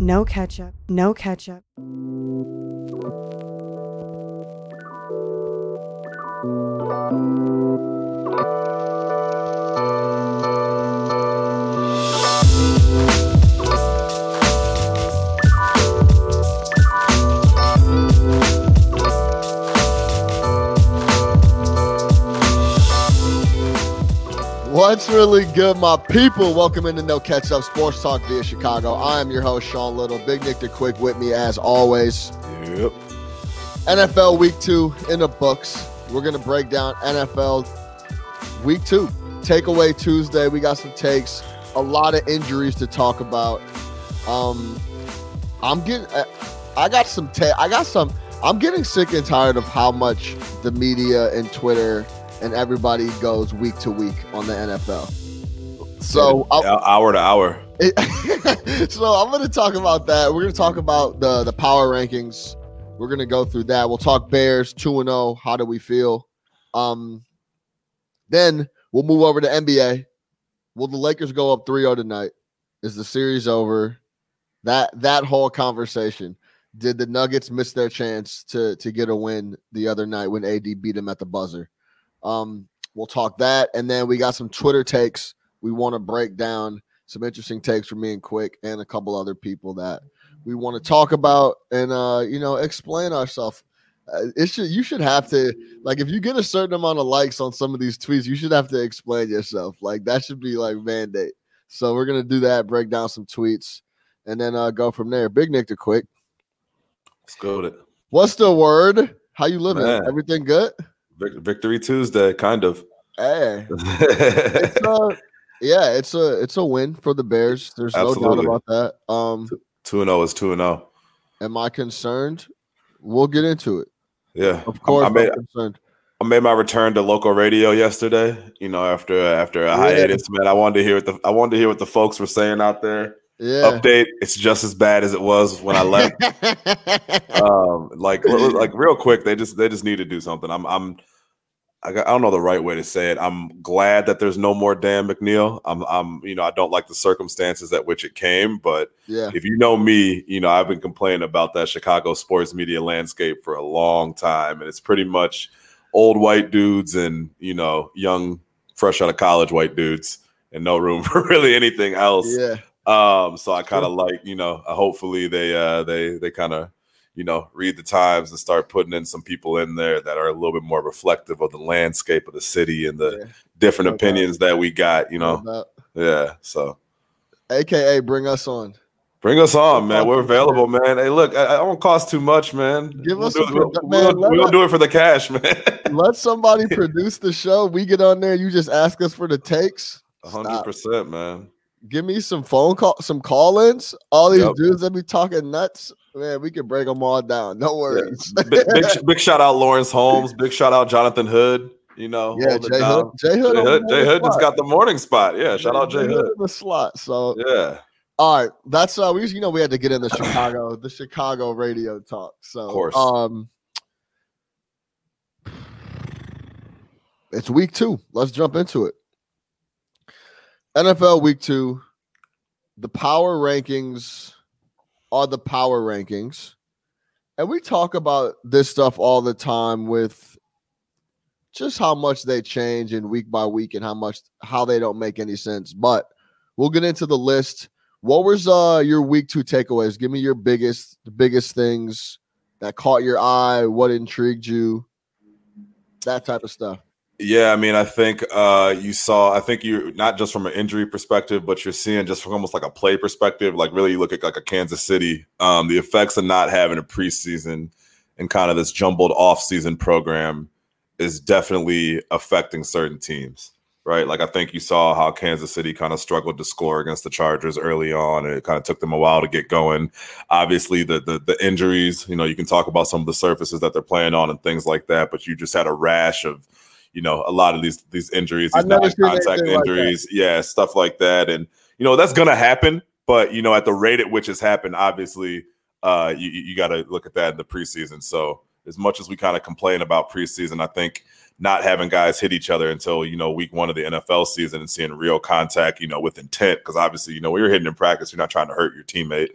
no ketchup, no ketchup. What's really good, my people? Welcome into No Catch Up Sports Talk via Chicago. I am your host, Sean Little. Big Nick the Quick with me as always. Yep. NFL Week Two in the books. We're gonna break down NFL Week Two. Takeaway Tuesday. We got some takes. A lot of injuries to talk about. Um, I'm getting. uh, I got some. Ta- I got some. I'm getting sick and tired of how much the media and Twitter and everybody goes week to week on the NFL. So Yeah, hour to hour. it- so I'm going to talk about that. We're going to talk about the the power rankings. We're going to go through that. We'll talk Bears 2 and 0. How do we feel? Um then we'll move over to NBA. Will the Lakers go up 3-0 tonight? Is the series over? That that whole conversation. Did the Nuggets miss their chance to to get a win the other night when AD beat them at the buzzer? Um we'll talk that and then we got some Twitter takes we want to break down some interesting takes from me and Quick and a couple other people that we want to talk about and uh you know explain ourselves. Uh, it should you should have to like if you get a certain amount of likes on some of these tweets, you should have to explain yourself. Like that should be like mandate. So we're gonna do that, break down some tweets, and then uh go from there. Big Nick to Quick. Let's go with it. What's the word? How you living? Man. Everything good? Vic- Victory Tuesday, kind of. Hey, it's uh, yeah, it's a it's a win for the Bears. There's no doubt about that. Um, Two and zero is two and oh. zero. am I concerned? We'll get into it. Yeah, Of course, I I'm made concerned. I made my return to local radio yesterday. You know, after after a hiatus, man. I wanted to hear what the I wanted to hear what the folks were saying out there. Yeah. Update: It's just as bad as it was when I left. um, like like real quick, they just they just need to do something. I'm I'm I, got, I don't know the right way to say it. I'm glad that there's no more Dan McNeil. I'm I'm you know I don't like the circumstances at which it came, but yeah. if you know me, you know I've been complaining about that Chicago sports media landscape for a long time, and it's pretty much old white dudes and you know young fresh out of college white dudes and no room for really anything else. Yeah. Um, so I kind of like, you know, uh, hopefully they uh they they kind of, you know, read the times and start putting in some people in there that are a little bit more reflective of the landscape of the city and the Yeah. different No doubt. opinions that we got, you know. Yeah. So AKA bring us on. bring us on, man. We're available, man. Hey, look, I, I don't cost too much, man. Give we'll us do, it- we'll, we'll- man, we'll us- do it for the cash, man. Let somebody produce the show. We get on there. You just ask us for the takes. A hundred percent, man. Give me some phone call, some call-ins. All these Yep. dudes that be talking nuts, man. We can break them all down. No worries. big, big, big shout out Laurence Holmes. Big shout out Jonathan Hood. You know, yeah, Jay Hood. Jay Hood. Jay Hood, Jay Hood just got the morning spot. Yeah, shout out Jay Hood. in the slot. So Yeah, All right, that's uh, we you know we had to get in the Chicago, the Chicago radio talk. So, Of course. um, it's week two. Let's jump into it. NFL week two. The power rankings are the power rankings, and we talk about this stuff all the time with just how much they change in week by week and how much how they don't make any sense. But we'll get into the list. What was uh your week two takeaways? Give me your biggest the biggest things that caught your eye, what intrigued you, that type of stuff. Yeah. I mean, I think uh, you saw. I think you not just from an injury perspective, but you're seeing just from almost like a play perspective. Like really, you look at like a Kansas City. Um, the effects of not having a preseason and kind of this jumbled off-season program is definitely affecting certain teams. Right, like I think you saw how Kansas City kind of struggled to score against the Chargers early on, and it kind of took them a while to get going. Obviously, the the, the injuries, you know, you can talk about some of the surfaces that they're playing on and things like that, but you just had a rash of you know a lot of these these injuries these non-contact anything like injuries. Yeah stuff like that. And you know that's gonna happen but you know at the rate at which it's happened obviously uh you, you got to look at that in the preseason. So as much as we kind of complain about preseason i think not having guys hit each other until you know week one of the nfl season and seeing real contact you know with intent because obviously you know when you're hitting in practice you're not trying to hurt your teammate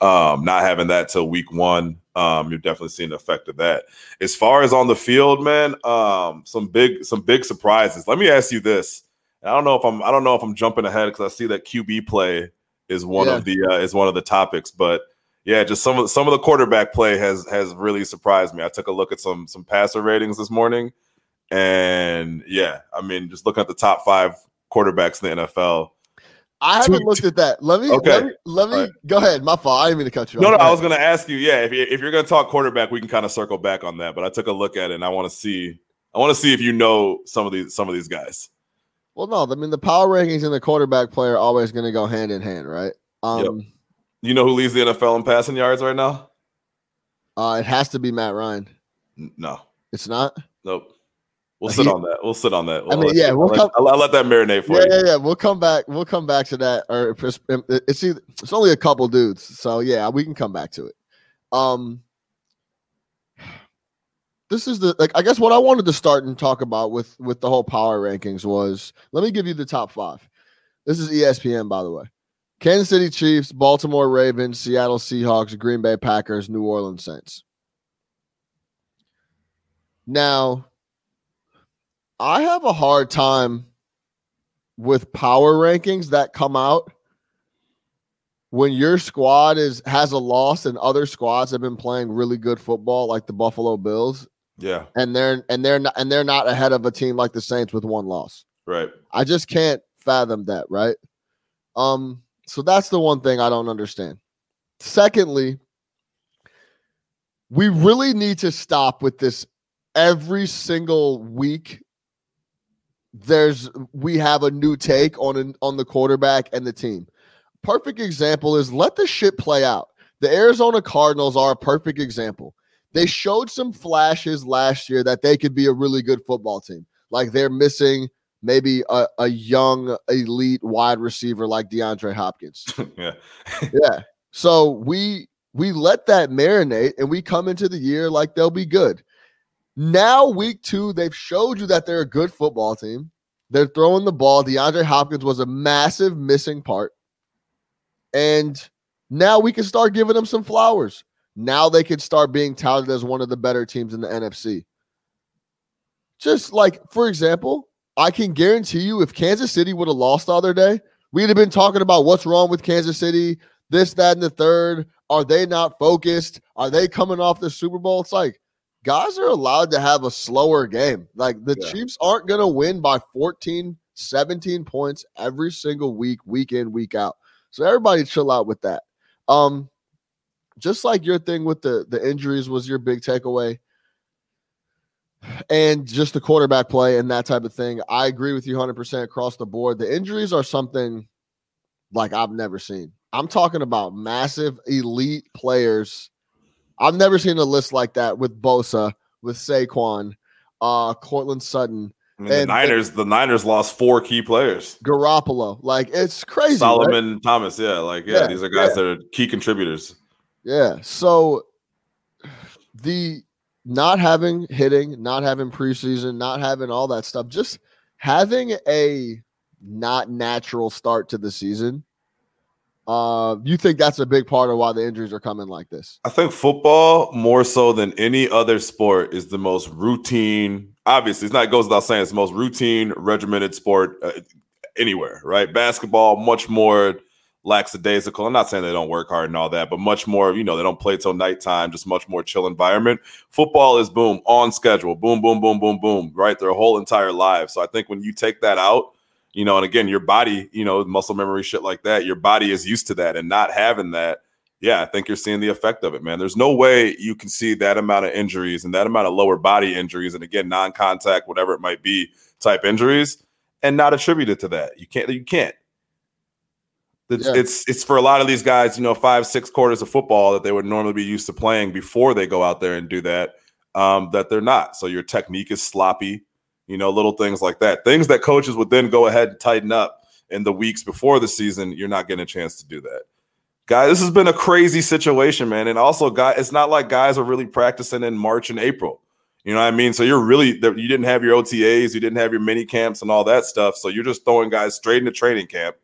Um, not having that till week one, um, you're definitely seeing the effect of that. As far as on the field, man, um, some big some big surprises. Let me ask you this. I don't know if I'm I don't know if I'm jumping ahead because I see that QB play is one Yeah. of the uh, is one of the topics, but yeah, just some of the, some of the quarterback play has has really surprised me. I took a look at some some passer ratings this morning, and yeah, I mean, just looking at the top five quarterbacks in the NFL. I haven't looked at that. Let me Okay. let me, let me All right. go ahead. My fault. I didn't mean to cut you No, off. no, Go I was going to ask you. Yeah, if, you- if you're going to talk quarterback, we can kind of circle back on that. But I took a look at it, and I want to see. I want to see if you know some of these some of these guys. Well, no, I mean the power rankings and the quarterback play are always going to go hand in hand, right? Um, You know who leads the NFL in passing yards right now? uh, it has to be Matt Ryan. N- No, It's not. nope. We'll sit on that. We'll sit on that. I We'll mean, let yeah, we'll I'll, let, come- I'll, I'll let that marinate for Yeah, you. yeah, yeah. We'll come back. We'll come back to that. Or it's either, it's only a couple dudes, so yeah, we can come back to it. Um, this is the like I guess what I wanted to start and talk about with with the whole power rankings was let me give you the top five. This is ESPN, by the way. Kansas City Chiefs, Baltimore Ravens, Seattle Seahawks, Green Bay Packers, New Orleans Saints. Now, I have a hard time with power rankings that come out when your squad is has a loss and other squads have been playing really good football like the Buffalo Bills Yeah, and they're and they're not and they're not ahead of a team like the Saints with one loss. right. I just can't fathom that, right? Um so that's the one thing I don't understand. Secondly, we really need to stop with this every single week there's we have a new take on an, on the quarterback and the team. Perfect example is let the shit play out. The Arizona Cardinals are a perfect example. They showed some flashes last year that they could be a really good football team. Like they're missing maybe a, a young elite wide receiver like DeAndre Hopkins. yeah, yeah. So we we let that marinate and we come into the year like they'll be good. Now, week two, they've showed you that they're a good football team. They're throwing the ball. DeAndre Hopkins was a massive missing part. And now we can start giving them some flowers. Now they can start being touted as one of the better teams in the NFC. Just like, for example, I can guarantee you if Kansas City would have lost the other day, we'd have been talking about what's wrong with Kansas City, this, that, and the third. Are they not focused? Are they coming off the Super Bowl? It's like guys are allowed to have a slower game. Like the Yeah. Chiefs aren't going to win by 14, 17 points every single week, week in, week out. So everybody chill out with that. Um, just like your thing with the the injuries was your big takeaway and just the quarterback play and that type of thing. I agree with you 100% across the board. The injuries are something like I've never seen. I'm talking about massive elite players. I've never seen a list like that with Bosa, with Saquon, uh, Courtland Sutton, I mean, the And- Niners. The Niners lost four key players. Garoppolo. Like it's crazy. right? Solomon Thomas. Yeah, like yeah, Yeah, these are guys yeah. that are key contributors. Yeah. So the not having hitting, not having preseason, not having all that stuff, just having a not natural start to the season. Uh, you think that's a big part of why the injuries are coming like this? I think football, more so than any other sport, is the most routine. Obviously, it's not it goes without saying it's the most routine, regimented sport uh, anywhere, right? Basketball, much more lackadaisical. I'm not saying they don't work hard and all that, but much more, you know, they don't play till nighttime, just much more chill environment. Football is boom, on schedule, boom, boom, boom, boom, boom, right? Their whole entire lives. So I think when you take that out, you know, and again, your body, you know, muscle memory, shit like that, your body is used to that and not having that yeah, I think you're seeing the effect of it, man. There's no way you can see that amount of injuries and that amount of lower body injuries, and again, non-contact, whatever it might be, type injuries, and not attribute it to that. You can't. You can't. It's, Yeah. it's it's for a lot of these guys, you know, five six quarters of football that they would normally be used to playing before they go out there and do that. Um, that they're not. So your technique is sloppy. You know, little things like that. Things that coaches would then go ahead and tighten up in the weeks before the season. You're not getting a chance to do that guys this has been a crazy situation man and also guy it's not like guys are really practicing in march and april you know what i mean so you're really you didn't have your otas you didn't have your mini camps and all that stuff so you're just throwing guys straight into training camp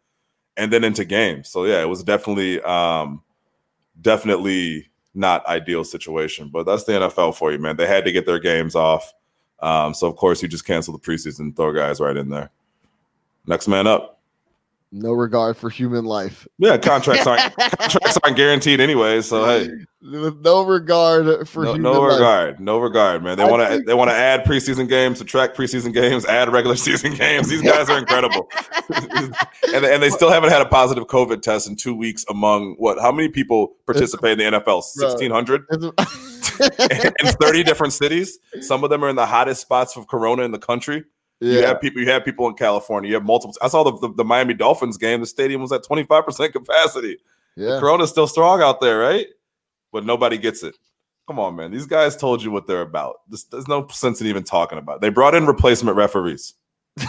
and then into games so yeah it was definitely um definitely not ideal situation. But that's the NFL for you, man. They had to get their games off. Um, so of course you just cancel the preseason, throw guys right in there. Next man up. No regard for human life. Yeah, contracts aren't contracts aren't guaranteed anyway. So hey, With no regard for no, human no life. regard, no regard, man. They want to they want to add preseason games, subtract preseason games, add regular season games. These guys are incredible, and and they still haven't had a positive COVID test in two weeks. Among what? How many people participate in the NFL? Sixteen hundred in thirty different cities. Some of them are in the hottest spots of Corona in the country. You have people. You have people in California. You have multiple. I saw the, the, the Miami Dolphins game. The stadium was at twenty five percent capacity. yeah. Corona's still strong out there, right? But nobody gets it. Come on, man. These guys told you what they're about. This, there's no sense in even talking about. It. They brought in replacement referees.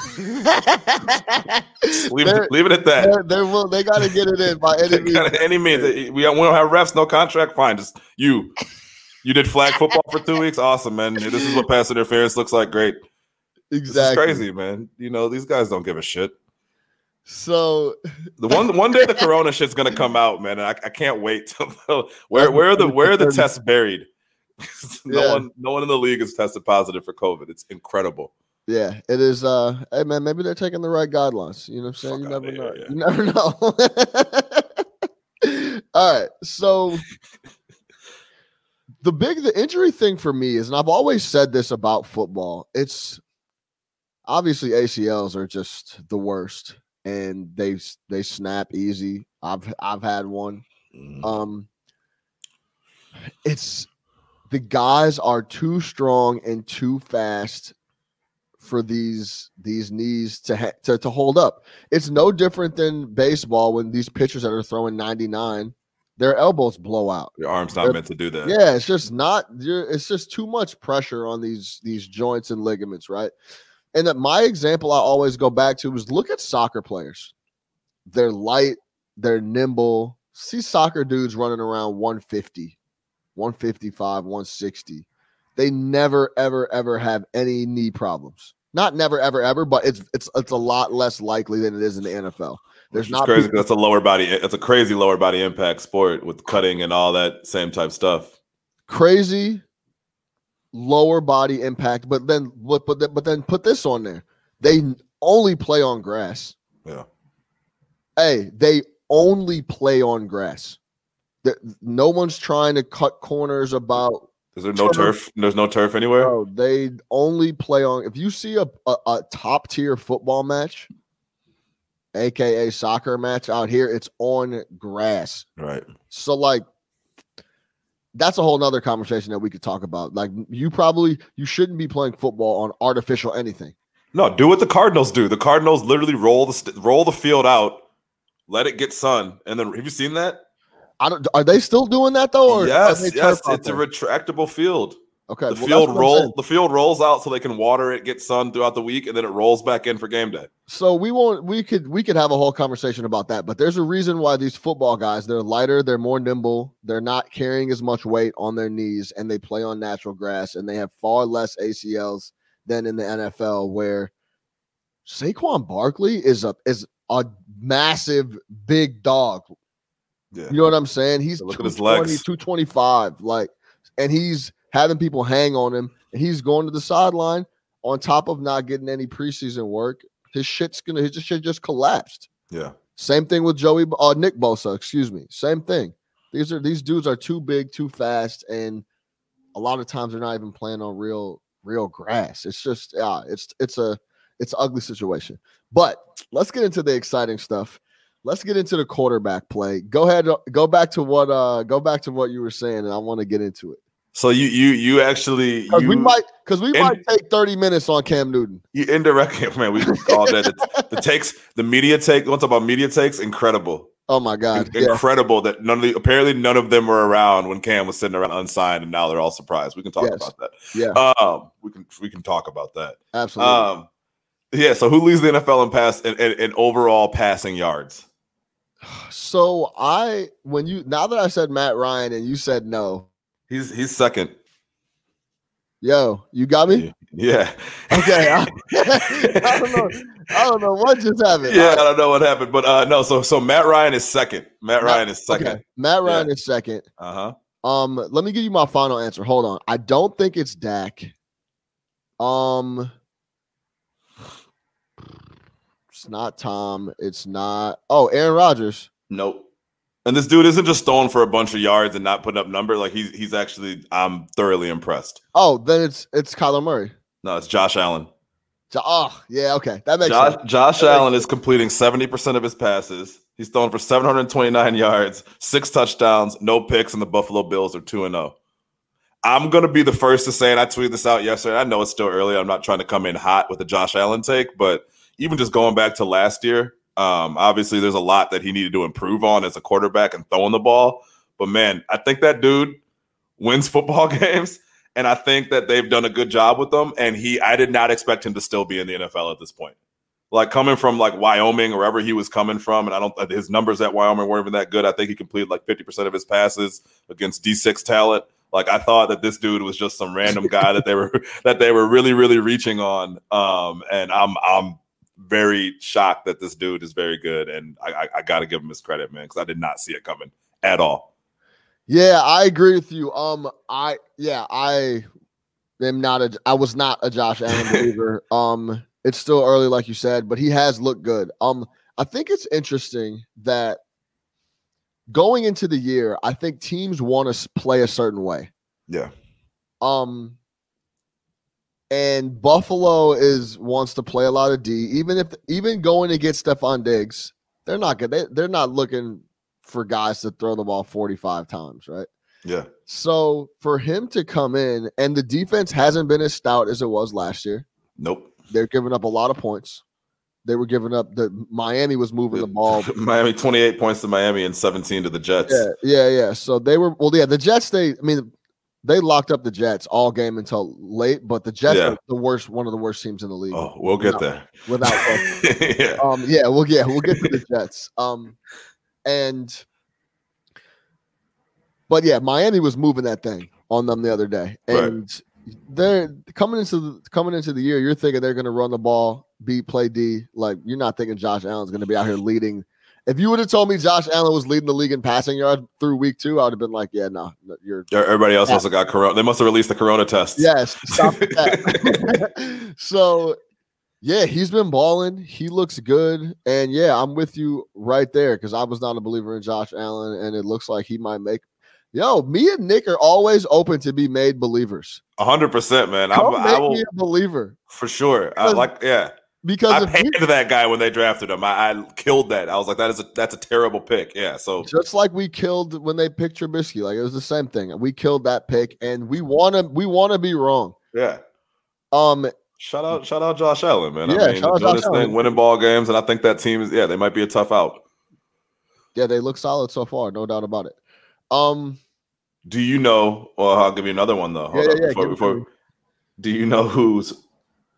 Leave, it, leave it at that. They will. They got to get it in by any means. Any means. We don't, we don't have refs, no contract. Fine, just you. You did flag football for two weeks. Awesome, man. This is what pass interference looks like. Great. Exactly. Crazy, man. You know these guys don't give a shit. So The one one day the corona shit's gonna come out, man. And I, I can't wait. Till, where where are the where are the tests buried? no Yeah. one no one in the league has tested positive for COVID. It's incredible. yeah, it is. Uh, hey man, maybe they're taking the right guidelines. You know what I'm saying? You never know. here, yeah. You never know. All right, so the big the injury thing for me is, and I've always said this about football. It's obviously ACLs are just the worst, and they they snap easy. I've I've had one. Um, it's the guys are too strong and too fast for these these knees to ha- to to hold up. It's no different than baseball when these pitchers that are throwing 99, their elbows blow out. Your arm's not They're- meant to do that. Yeah, it's just not. You're, it's just too much pressure on these these joints and ligaments, right? And that my example I always go back to was look at soccer players. They're light, they're nimble. See soccer dudes running around 150, 155, 160. They never, ever, ever have any knee problems. Not never, ever, ever, but it's it's it's a lot less likely than it is in the NFL. There's not crazy. people- That's a lower body. It's a crazy lower body impact sport with cutting and all that same type stuff. crazy lower body impact but then but but, then- but then put this on there they only play on grass Yeah. hey they only play on grass There- no one's trying to cut corners about Is there no Sure. turf? There's no turf anywhere. bro, they only play on if you see a, a, a top tier football match aka soccer match out here it's on grass Right. So like that's a whole nother conversation that we could talk about. Like you probably you shouldn't be playing football on artificial anything. No, do what the Cardinals do. The Cardinals literally roll the st- roll the field out, let it get sun, and then have you seen that? I don't are they still doing that though? Or yes, yes. It's a retractable field. Okay. the well, field roll the field rolls out so they can water it, get sun throughout the week, and then it rolls back in for game day. So we won't we could we could have a whole conversation about that, but there's a reason why these football guys they're lighter, they're more nimble, they're not carrying as much weight on their knees, and they play on natural grass, and they have far less ACLs than in the NFL, where Saquon Barkley is a is a massive big dog. Yeah. You know what I'm saying? He's Look at his 220, legs. 225, like, and he's having people hang on him, and he's going to the sideline on top of not getting any preseason work. His shit's gonna his shit just collapsed. Yeah. Same thing with Joey uh, Nick Bosa, excuse me. Same thing. These are these dudes are too big, too fast, and a lot of times they're not even playing on real real grass. It's just yeah, it's it's a it's an ugly situation. But let's get into the exciting stuff. Let's get into the quarterback play. Go ahead, go back to what uh go back to what you were saying, and I want to get into it So you you you actually because you, we might because we and- might take thirty minutes on Cam Newton. you indirectly man we call that the, the takes the media take. Want to talk about media takes? Incredible, Oh my god, In- yeah, incredible that none of the apparently none of them were around when Cam was sitting around unsigned, and now they're all surprised. We can talk Yes. about that. yeah, Um, we can we can talk about that. absolutely. Um, yeah. So who leads the NFL in pass in, in, in overall passing yards? So I when you now that I said Matt Ryan and you said no, He's he's second. yo, you got me. Yeah. Okay. I, I don't know. I don't know what just happened. Yeah, I don't know what happened, but uh no. So so Matt Ryan is second. Matt Ryan is second. Okay. Matt Ryan Yeah. is second. Uh huh. Um, let me give you my final answer. Hold on. I don't think it's Dak. Um, it's not Tom. It's not. Oh, Aaron Rodgers. Nope. And this dude isn't just throwing for a bunch of yards and not putting up number. Like he's he's actually I'm thoroughly impressed. Oh, then it's it's Kyler Murray. No, it's Josh Allen. So, oh, yeah. Okay, that makes Josh, sense. Josh That Allen is completing 70% of his passes. He's thrown for 729 yards, six touchdowns, no picks, and the Buffalo Bills are 2 0. I'm going to be the first to say, and I tweeted this out yesterday. I know it's still early. I'm not trying to come in hot with a Josh Allen take, but even just going back to last year, um, obviously there's a lot that he needed to improve on as a quarterback and throwing the ball. But man, I think that dude wins football games. And I think that they've done a good job with them. And he, I did not expect him to still be in the NFL at this point. Like coming from like Wyoming or wherever he was coming from, and I don't his numbers at Wyoming weren't even that good. I think he completed like 50% of his passes against D6 talent. Like I thought that this dude was just some random guy that they were that they were really, really reaching on. Um, and I'm I'm very shocked that this dude is very good. And I, I, I gotta give him his credit, man, because I did not see it coming at all. Yeah, I agree with you. Um, I yeah, I am not a. I was not a Josh Allen believer. um, it's still early, like you said, but he has looked good. Um, I think it's interesting that going into the year, I think teams want to play a certain way. Yeah. Um, and Buffalo is wants to play a lot of D. Even if even going to get Stefon Diggs, they're not good. They, they're not looking for guys to throw the ball 45 times, right? Yeah. So for him to come in, and the defense hasn't been as stout as it was last year. Nope. They're giving up a lot of points. They were giving up the Miami was moving the ball. Miami 28 points to Miami and 17 to the Jets. Yeah, yeah, yeah. So they were well, yeah. The Jets, they, I mean, they locked up the Jets all game until late, but the Jets Yeah. are the worst, one of the worst teams in the league. Oh, we'll get No. there. Without yeah. um, yeah, we'll yeah, we'll get to the Jets. Um, and but yeah, Miami was moving that thing on them the other day, Right. and they're coming into the coming into the year. You're thinking they're going to run the ball, beat play D. Like you're not thinking Josh Allen's going to be out here leading. If you would have told me Josh Allen was leading the league in passing yards through week two, I would have been like, yeah, no, no, you're Everybody else Yeah. must got corona. They must have released the corona test. Yes, stop that. so, yeah, he's been balling. He looks good, and yeah, I'm with you right there because I was not a believer in Josh Allen, and it looks like he might make. Yo, me and Nick are always open to be made believers. hundred percent, man. I'm, Come I make will me a believer for sure. I like, yeah. Because I if we- that guy when they drafted him. I, I killed that. I was like, that is a that's a terrible pick. Yeah. So just like we killed when they picked Trubisky, like it was the same thing. We killed that pick, and we want to we want to be wrong. yeah. Um, Shout out, shout out, Josh Allen, man. Yeah, I mean, shout out Josh Allen. thing, winning ball games, and I think that team is yeah, they might be a tough out. yeah, they look solid so far, no doubt about it. Um, Do you know? Well, I'll give you another one though. Hold Yeah, up, yeah, yeah, before, before- do you know who's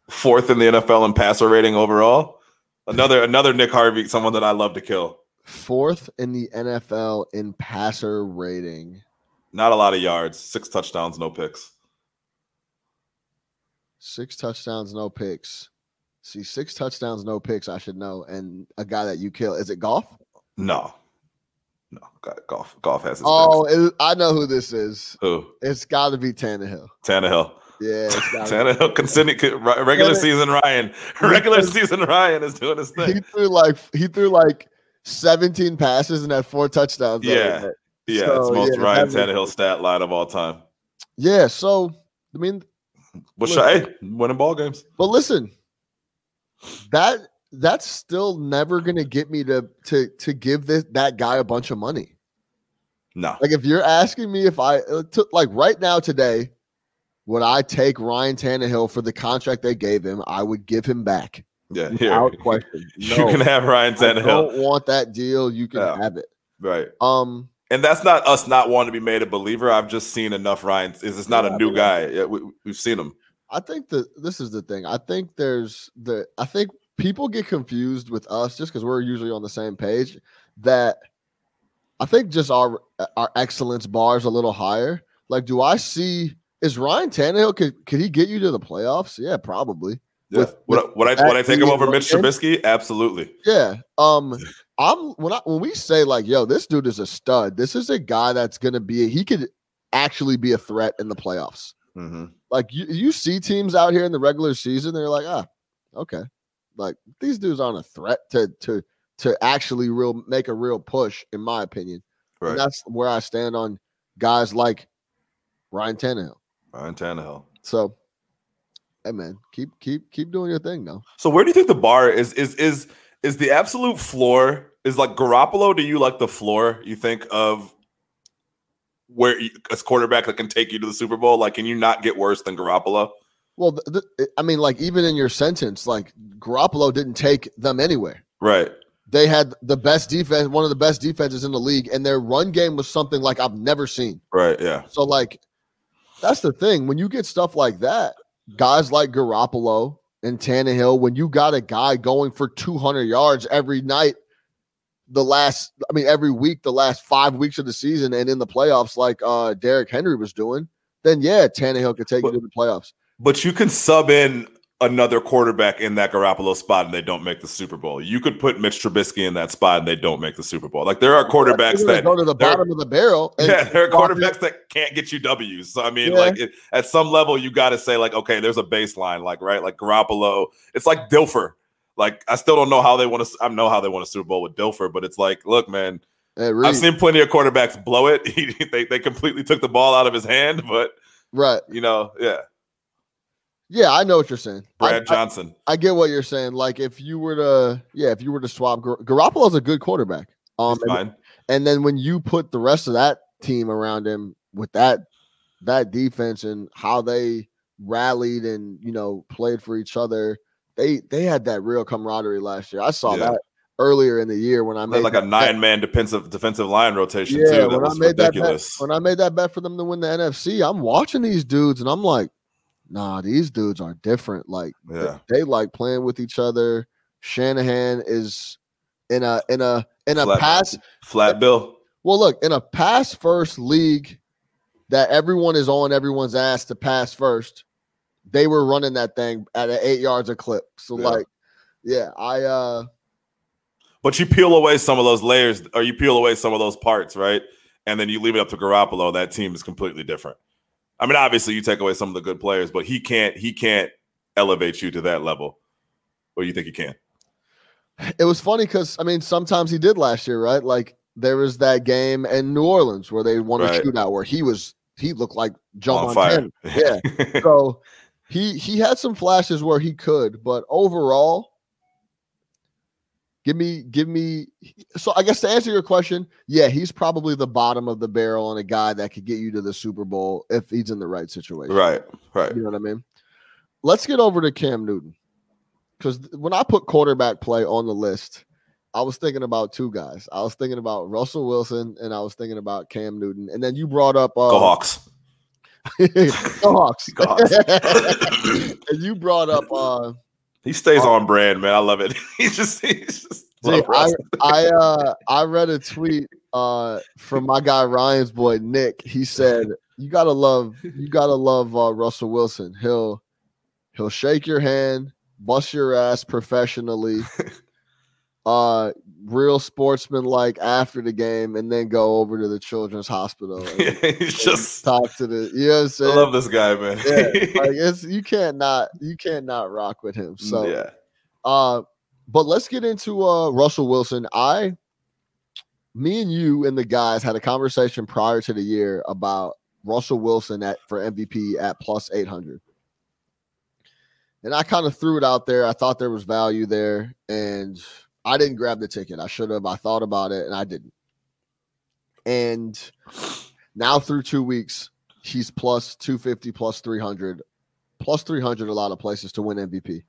fourth in the NFL in passer rating overall? Another another Nick Harvey, someone that I love to kill. fourth in the NFL in passer rating. Not a lot of yards, six touchdowns, no picks. Six touchdowns, no picks. See, six touchdowns, no picks. I should know. And a guy that you kill is it Goff? No, no. Got- Goff, Goff has his Oh, it, I know who this is. Who? It's got to be Tannehill. Tannehill. Yeah, Tannehill, continue, regular Tannehill- season Ryan, regular season Ryan is doing his thing. He threw like he threw like seventeen passes and had four touchdowns. Yeah. day. Yeah, So, it's most yeah, Ryan Tannehill stat line of all time. yeah. So I mean, But hey, winning ball games. But listen, that that's still never gonna get me to to to give this that guy a bunch of money. No, Like if you're asking me if I uh, took like right now today, would I take Ryan Tannehill for the contract they gave him? I would give him back yeah, here without question. you can have Ryan I Tannehill, don't want that deal. You can Yeah. have it. right? Um, And that's not us not wanting to be made a believer. I've just seen enough Ryan. Is it's not Yeah, a new guy. Yeah, we, we've seen him. I think that this is the thing. I think there's the I think people get confused with us just because we're usually on the same page. That I think just our our excellence bar is a little higher. Like, do I see Is Ryan Tannehill could could he get you to the playoffs? Yeah, probably. Yeah. With- I- would I would I take him over Mitch Trubisky? Absolutely. Yeah. Um I'm when I when we say like, yo, this dude is a stud. This is a guy that's gonna be he could actually be a threat in the playoffs. hmm Like you you see teams out here in the regular season, they're like, ah, okay. Like these dudes aren't a threat to to to actually real make a real push, in my opinion. Right. And that's where I stand on guys like Ryan Tannehill. Ryan Tannehill. So hey man, keep keep keep doing your thing though. So where do you think the bar is? Is is is the absolute floor? Is like Garoppolo? Do you like the floor? You think of where you, a quarterback that can take you to the Super Bowl? Like, can you not get worse than Garoppolo? Well, th- th- I mean, like even in your sentence, like Garoppolo didn't take them anywhere. Right. They had the best defense, one of the best defenses in the league, and their run game was something like I've never seen. Right. Yeah. So, like, that's the thing. When you get stuff like that, guys like Garoppolo and Tannehill, when you got a guy going for 200 yards every night, the last, I mean, every week, the last five weeks of the season, and in the playoffs, like uh Derrick Henry was doing, then yeah, Tannehill could take But- you to the playoffs. But you can sub in another quarterback in that Garoppolo spot and they don't make the Super Bowl. You could put Mitch Trubisky in that spot and they don't make the Super Bowl. Like there are quarterbacks that go to the bottom of the barrel. yeah, there are quarterbacks that can't get you W's. So I mean, Yeah. like it, at some level, you got to say like, okay, there's a baseline, like right, like Garoppolo. It's like Dilfer. Like I still don't know how they want to. I know how they want a Super Bowl with Dilfer, but it's like, look, man, I've seen plenty of quarterbacks blow it. They they completely took the ball out of his hand, but right. you know, yeah, Yeah, I know what you're saying. Brad I, Johnson. I get what you're saying. Like if you were to, yeah, if you were to swap, Gar- Garoppolo's a good quarterback. Um, and, fine. and then when you put the rest of that team around him with that that defense and how they rallied and you know played for each other, they they had that real camaraderie last year. I saw Yeah. that earlier in the year when I made like a nine man defensive defensive line rotation Yeah, too. That when I made that bet, when I made that bet for them to win the NFC, I'm watching these dudes and I'm like, nah, these dudes are different. Like Yeah. they like playing with each other. Shanahan is in a in a in a Flat- pass. Flat Bill. Well, look, in a pass first league that everyone is on everyone's ass to pass first, they were running that thing at an eight yards a clip. So Yeah. like, yeah, I uh But you peel away some of those layers, or you peel away some of those parts, right? And then you leave it up to Garoppolo. That team is completely different. I mean, obviously, you take away some of the good players, but he can't. He can't elevate you to that level. Or you think he can? it was funny because I mean sometimes he did last year, right? Like there was that game in New Orleans where they won Right. a shootout where he was he looked like Joe On Montana. fire. Yeah. so he he had some flashes where he could, but overall, give me give me. So I guess to answer your question, yeah, he's probably the bottom of the barrel and a guy that could get you to the Super Bowl if he's in the right situation. right. Right. You know what I mean? Let's get over to Cam Newton. Because when I put quarterback play on the list, I was thinking about two guys. I was thinking about Russell Wilson and I was thinking about Cam Newton. And then you brought up uh, Go Hawks. Go Hawks. Go Hawks. and you brought up uh He stays on brand, man. I love it. He's just. He's just see, I, I uh I read a tweet uh from my guy Ryan's boy Nick. He said, You gotta love you gotta love uh Russell Wilson. He'll he'll shake your hand, bust your ass professionally, uh real sportsman like after the game, and then go over to the children's hospital and, just. talk to the you know I love this guy, man. yeah, like it's you can't not you can't not rock with him. So yeah. uh but let's get into uh Russell Wilson. I me and you and the guys had a conversation prior to the year about Russell Wilson at for MVP at plus 800. And I kind of threw it out there. I thought there was value there and I didn't grab the ticket. I should have. I thought about it and I didn't. And now through 2 weeks, he's plus 250 plus 300 plus 300 a lot of places to win MVP.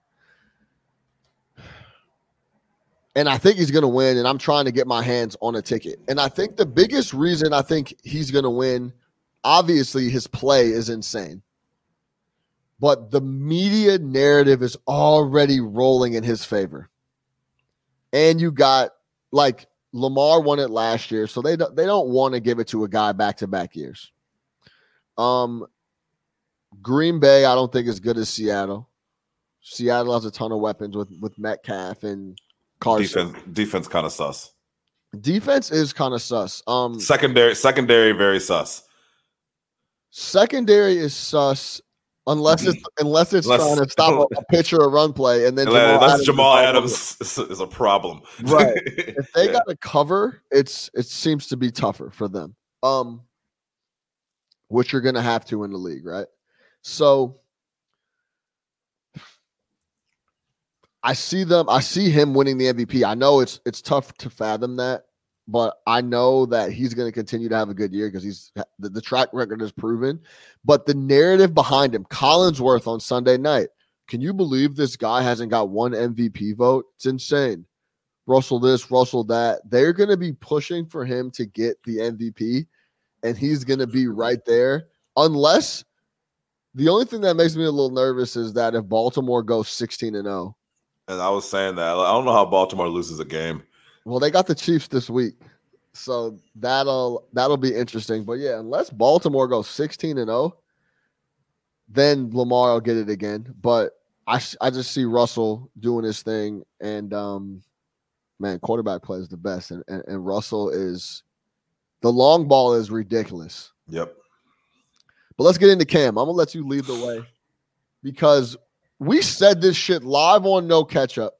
And I think he's going to win. And I'm trying to get my hands on a ticket. And I think the biggest reason I think he's going to win, obviously, his play is insane. But the media narrative is already rolling in his favor. And you got like Lamar won it last year, so they don't, they don't want to give it to a guy back to back years. Um, Green Bay, I don't think is good as Seattle. Seattle has a ton of weapons with with Metcalf and Carson. Defense defense kind of sus. Defense is kind of sus. Um, Secondary secondary very sus. secondary is sus unless it's unless it's Unless- trying to stop a, a pitch or a run play, and then Unless Adams Jamal. Adams is, is a problem. Right. if they Yeah. got to cover, it's it seems to be tougher for them. Um, which you're gonna have to in the league, right? So I see them. I see him winning the MVP. I know it's it's tough to fathom that, but I know that he's going to continue to have a good year because he's the, the track record is proven. But the narrative behind him, Collinsworth on Sunday night. Can you believe this guy hasn't got one MVP vote? It's insane. Russell this, Russell that. They're going to be pushing for him to get the MVP, and he's going to be right there. Unless the only thing that makes me a little nervous is that if Baltimore goes 16 and 0, And I was saying that I don't know how Baltimore loses a game. Well, they got the Chiefs this week. So that'll that'll be interesting. But yeah, unless Baltimore goes 16 and 0, then Lamar will get it again. But I I just see Russell doing his thing and um man, quarterback play is the best and, and, and Russell is the long ball is ridiculous. Yep. But let's get into Cam. I'm gonna let you lead the way because we said this shit live on No Catch Up.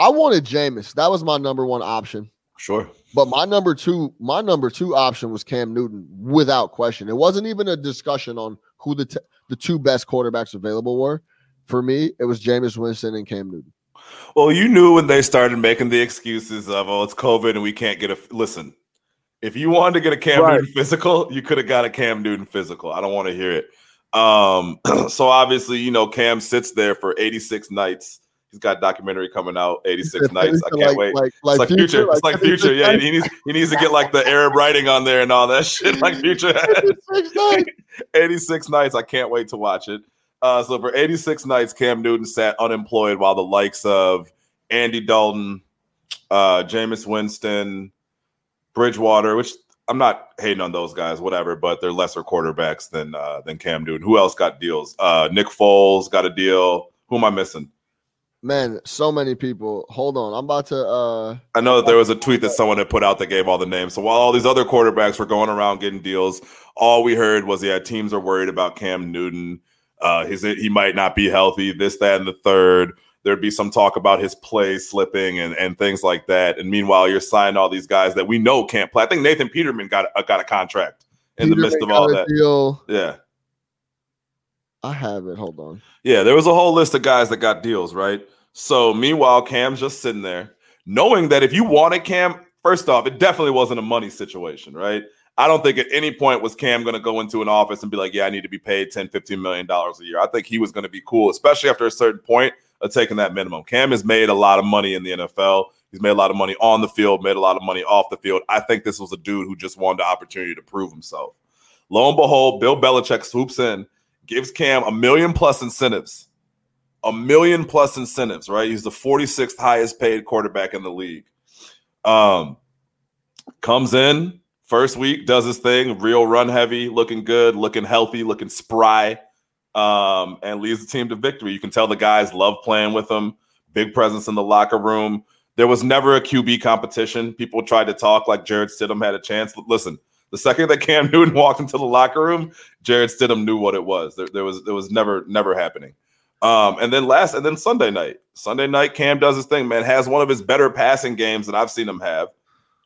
I wanted Jameis. That was my number one option. Sure. But my number two, my number two option was Cam Newton without question. It wasn't even a discussion on who the t- the two best quarterbacks available were. For me, it was Jameis Winston and Cam Newton. Well, you knew when they started making the excuses of oh, it's COVID and we can't get a listen. If you wanted to get a Cam Right. Newton physical, you could have got a Cam Newton physical. I don't want to hear it. Um, so obviously, you know, Cam sits there for 86 nights. He's got a documentary coming out, 86 nights. I can't like, wait. Like, it's like future. It's like future. Yeah, he needs he needs to get like the Arab writing on there and all that shit. Like future. 86 nights. 86 nights. I can't wait to watch it. Uh, so for 86 nights, Cam Newton sat unemployed while the likes of Andy Dalton, uh, Jameis Winston, Bridgewater, which I'm not hating on those guys, whatever, but they're lesser quarterbacks than uh, than Cam Newton. Who else got deals? Uh, Nick Foles got a deal. Who am I missing? Man, so many people. Hold on. I'm about to uh I know that there was a tweet that someone had put out that gave all the names. So while all these other quarterbacks were going around getting deals, all we heard was yeah, teams are worried about Cam Newton. Uh, his he might not be healthy. This, that, and the third. There'd be some talk about his play slipping and, and things like that. And meanwhile, you're signing all these guys that we know can't play. I think Nathan Peterman got a, got a contract in the midst of all that. Deal. Yeah. I have it. Hold on. Yeah, there was a whole list of guys that got deals, right? So meanwhile, Cam's just sitting there, knowing that if you wanted Cam, first off, it definitely wasn't a money situation, right? I don't think at any point was Cam going to go into an office and be like, yeah, I need to be paid 10, 15 million dollars a year. I think he was going to be cool, especially after a certain point of taking that minimum. Cam has made a lot of money in the NFL. He's made a lot of money on the field, made a lot of money off the field. I think this was a dude who just wanted the opportunity to prove himself. Lo and behold, Bill Belichick swoops in, gives Cam a million plus incentives a million plus incentives, right? He's the 46th highest paid quarterback in the league. Um, comes in first week, does his thing, real run heavy, looking good, looking healthy, looking spry, um, and leads the team to victory. You can tell the guys love playing with him. Big presence in the locker room. There was never a QB competition. People tried to talk like Jarrett Stidham had a chance. Listen, the second that Cam Newton walked into the locker room, Jarrett Stidham knew what it was. There, there was there was never never happening. Um, and then last, and then Sunday night, Sunday night, Cam does his thing, man, has one of his better passing games that I've seen him have.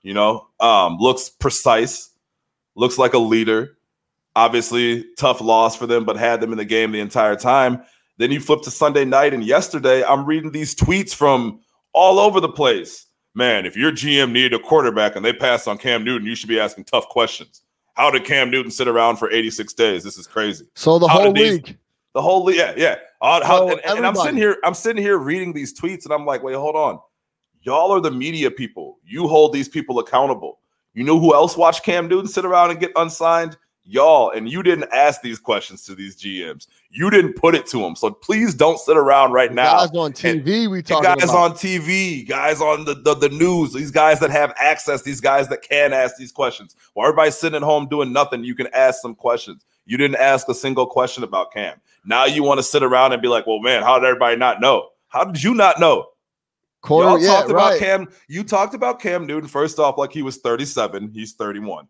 You know, um, looks precise, looks like a leader. Obviously, tough loss for them, but had them in the game the entire time. Then you flip to Sunday night, and yesterday I'm reading these tweets from all over the place. Man, if your GM needed a quarterback and they passed on Cam Newton, you should be asking tough questions. How did Cam Newton sit around for 86 days? This is crazy. So the How whole these- week. The whole league, yeah, yeah. How- and, and I'm sitting here, I'm sitting here reading these tweets, and I'm like, wait, hold on. Y'all are the media people. You hold these people accountable. You know who else watched Cam Newton sit around and get unsigned? Y'all, and you didn't ask these questions to these GMs. You didn't put it to them. So please don't sit around right now. Guys on TV, we talking guys about. on TV, guys on the, the the news, these guys that have access, these guys that can ask these questions. While everybody's sitting at home doing nothing, you can ask some questions. You didn't ask a single question about Cam. Now you want to sit around and be like, "Well, man, how did everybody not know? How did you not know?" Y'all yeah, talked about right. Cam. You talked about Cam Newton first off like he was 37. He's 31.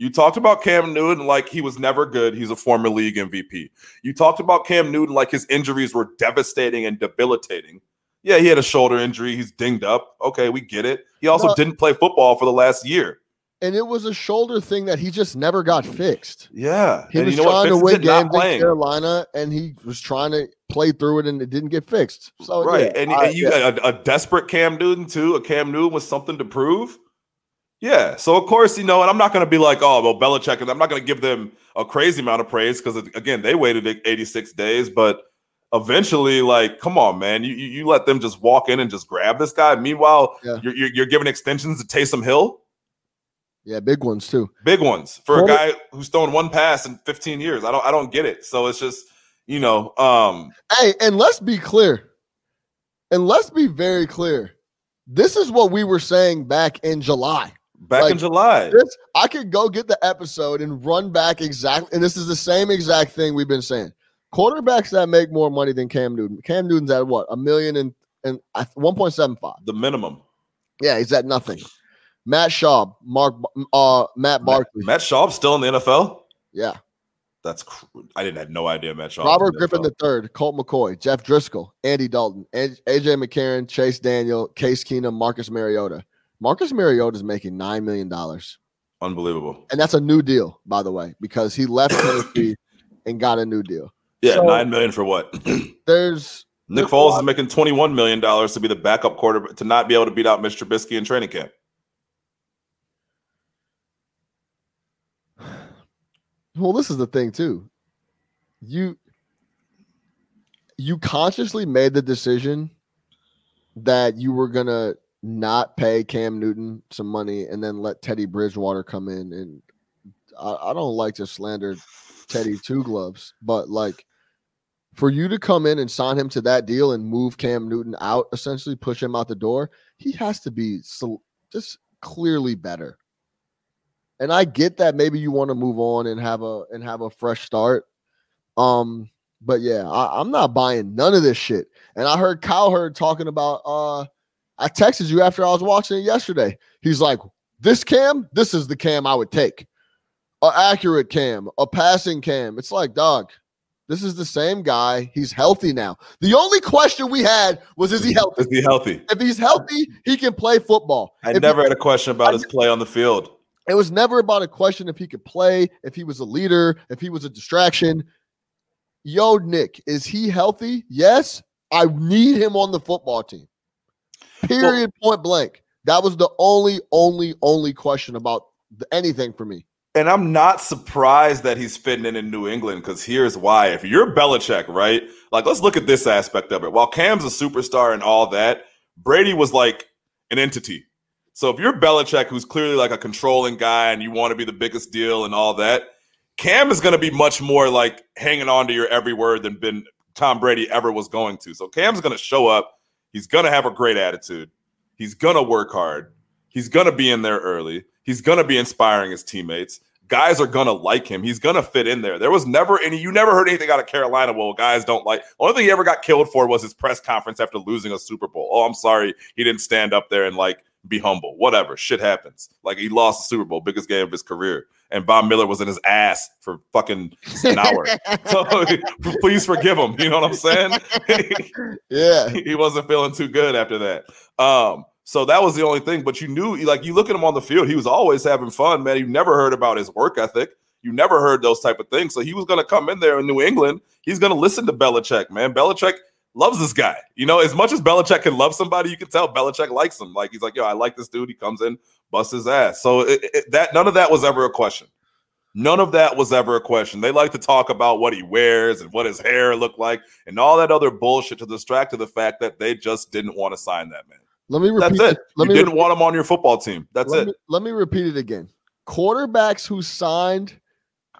You talked about Cam Newton like he was never good. He's a former league MVP. You talked about Cam Newton like his injuries were devastating and debilitating. Yeah, he had a shoulder injury. He's dinged up. Okay, we get it. He also Well- didn't play football for the last year. and it was a shoulder thing that he just never got fixed. Yeah. He and was you know trying to win games in. Carolina, and he was trying to play through it, and it didn't get fixed. So right. yeah, and, I- and you yeah. got a, a desperate Cam Newton too. A Cam Newton with something to prove. Yeah. So of course, you know, and I'm not going to be like, oh, well, Belichick, and I'm not going to give them a crazy amount of praise because again, they waited 86 days, but eventually, like, come on, man, you you let them just walk in and just grab this guy. Meanwhile, Yeah. you're, you're you're giving extensions to Taysom Hill, yeah, big ones too. big ones for a guy who's thrown one pass in 15 years. I don't I don't get it. So it's just you know, um, Hey, and let's be clear, and let's be very clear. This is what we were saying back in July. Back Like, in July. This, I could go get the episode and run back exactly, and this is the same exact thing we've been saying. Quarterbacks that make more money than Cam Newton. Cam Newton's at what a million and and one point seven five. The minimum. Yeah, he's at nothing. Matt Schaub, Mark, uh, Matt Barkley. Matt Schaub's still in the NFL. yeah, That's cr- I didn't have no idea Matt Schaub. Robert was in the Griffin. III, Colt McCoy, Jeff Driskel, Andy Dalton, AJ McCarron, Chase Daniel, Case Keenum, Marcus Mariota. Marcus Mariota is making nine million dollars, Unbelievable. and that's a new deal, by the way, because he left Tennessee and got a new deal. Yeah, So- nine million for what? There's Nick There's Foles is making twenty-one million dollars to be the backup quarterback to not be able to beat out Mr. Trubisky in training camp. well, this is the thing too. You you consciously made the decision that you were gonna not pay Cam Newton some money and then let Teddy Bridgewater come in and I, I don't like to slander Teddy two gloves, but like for you to come in and sign him to that deal and move Cam Newton out, essentially push him out the door, he has to be so, just clearly better. And I get that maybe you want to move on and have a and have a fresh start. Um, but yeah, I, I'm not buying none of this shit. And I heard Cowherd talking about uh I texted you after I was watching it yesterday. He's like, This cam, this is the cam I would take. A accurate cam, a passing cam. It's like, dog, this is the same guy. He's healthy now. The only question we had was, is he healthy? Is he healthy? If he's healthy, he can play football. I If he- never had a question about I his play on the field. it was never about a question if he could play, if he was a leader, if he was a distraction. Yo, Nick, is he healthy? Yes. I need him on the football team. Period. point blank. That was the only, only, only question about the, anything for me. And I'm not surprised that he's fitting in in New England because here's why. If you're Belichick, right? Like, let's look at this aspect of it. While Cam's a superstar and all that, Brady was like an entity. So if you're Belichick, who's clearly like a controlling guy and you want to be the biggest deal and all that, Cam is going to be much more like hanging on to your every word than been Tom Brady ever was going to. So Cam's going to show up. He's going to have a great attitude. He's going to work hard. He's going to be in there early. He's going to be inspiring his teammates. Guys are going to like him. He's going to fit in there. There was never any, you never heard anything out of Carolina. Well, guys don't like. Only thing he ever got killed for was his press conference after losing a Super Bowl. Oh, I'm sorry. He didn't stand up there and like be humble. Whatever. Shit happens. Like he lost the Super Bowl, biggest game of his career. And Bob Miller was in his ass for fucking an hour. so please forgive him. You know what I'm saying? Yeah. he wasn't feeling too good after that. Um, so that was the only thing. But you knew, like, you look at him on the field, he was always having fun, man. You never heard about his work ethic. You never heard those type of things. So he was going to come in there in New England. He's going to listen to Belichick, man. Belichick loves this guy. You know, as much as Belichick can love somebody, you can tell Belichick likes him. Like he's like, yo, I like this dude. He comes in, busts his ass. So it, it, that none of that was ever a question. None of that was ever a question. They like to talk about what he wears and what his hair looked like and all that other bullshit to distract to the fact that they just didn't want to sign that man. Let me repeat. That's it. Let you me didn't want him on your football team. That's let it. Me, let me repeat it again. Quarterbacks who signed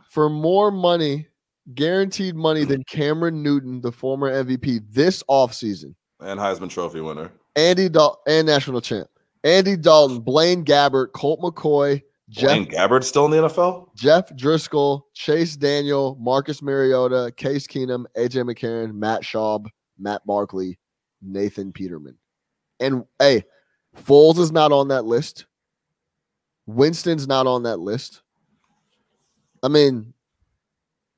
for more money, guaranteed money than Cameron Newton, the former MVP this offseason. And Heisman Trophy winner. Andy Dalton and national champ. Andy Dalton, Blaine Gabbert, Colt McCoy, Jeff Blaine Gabbert still in the NFL? Jeff Driskel, Chase Daniel, Marcus Mariota, Case Keenum, AJ McCarron, Matt Schaub, Matt Barkley, Nathan Peterman. And hey, Foles is not on that list. Winston's not on that list. I mean,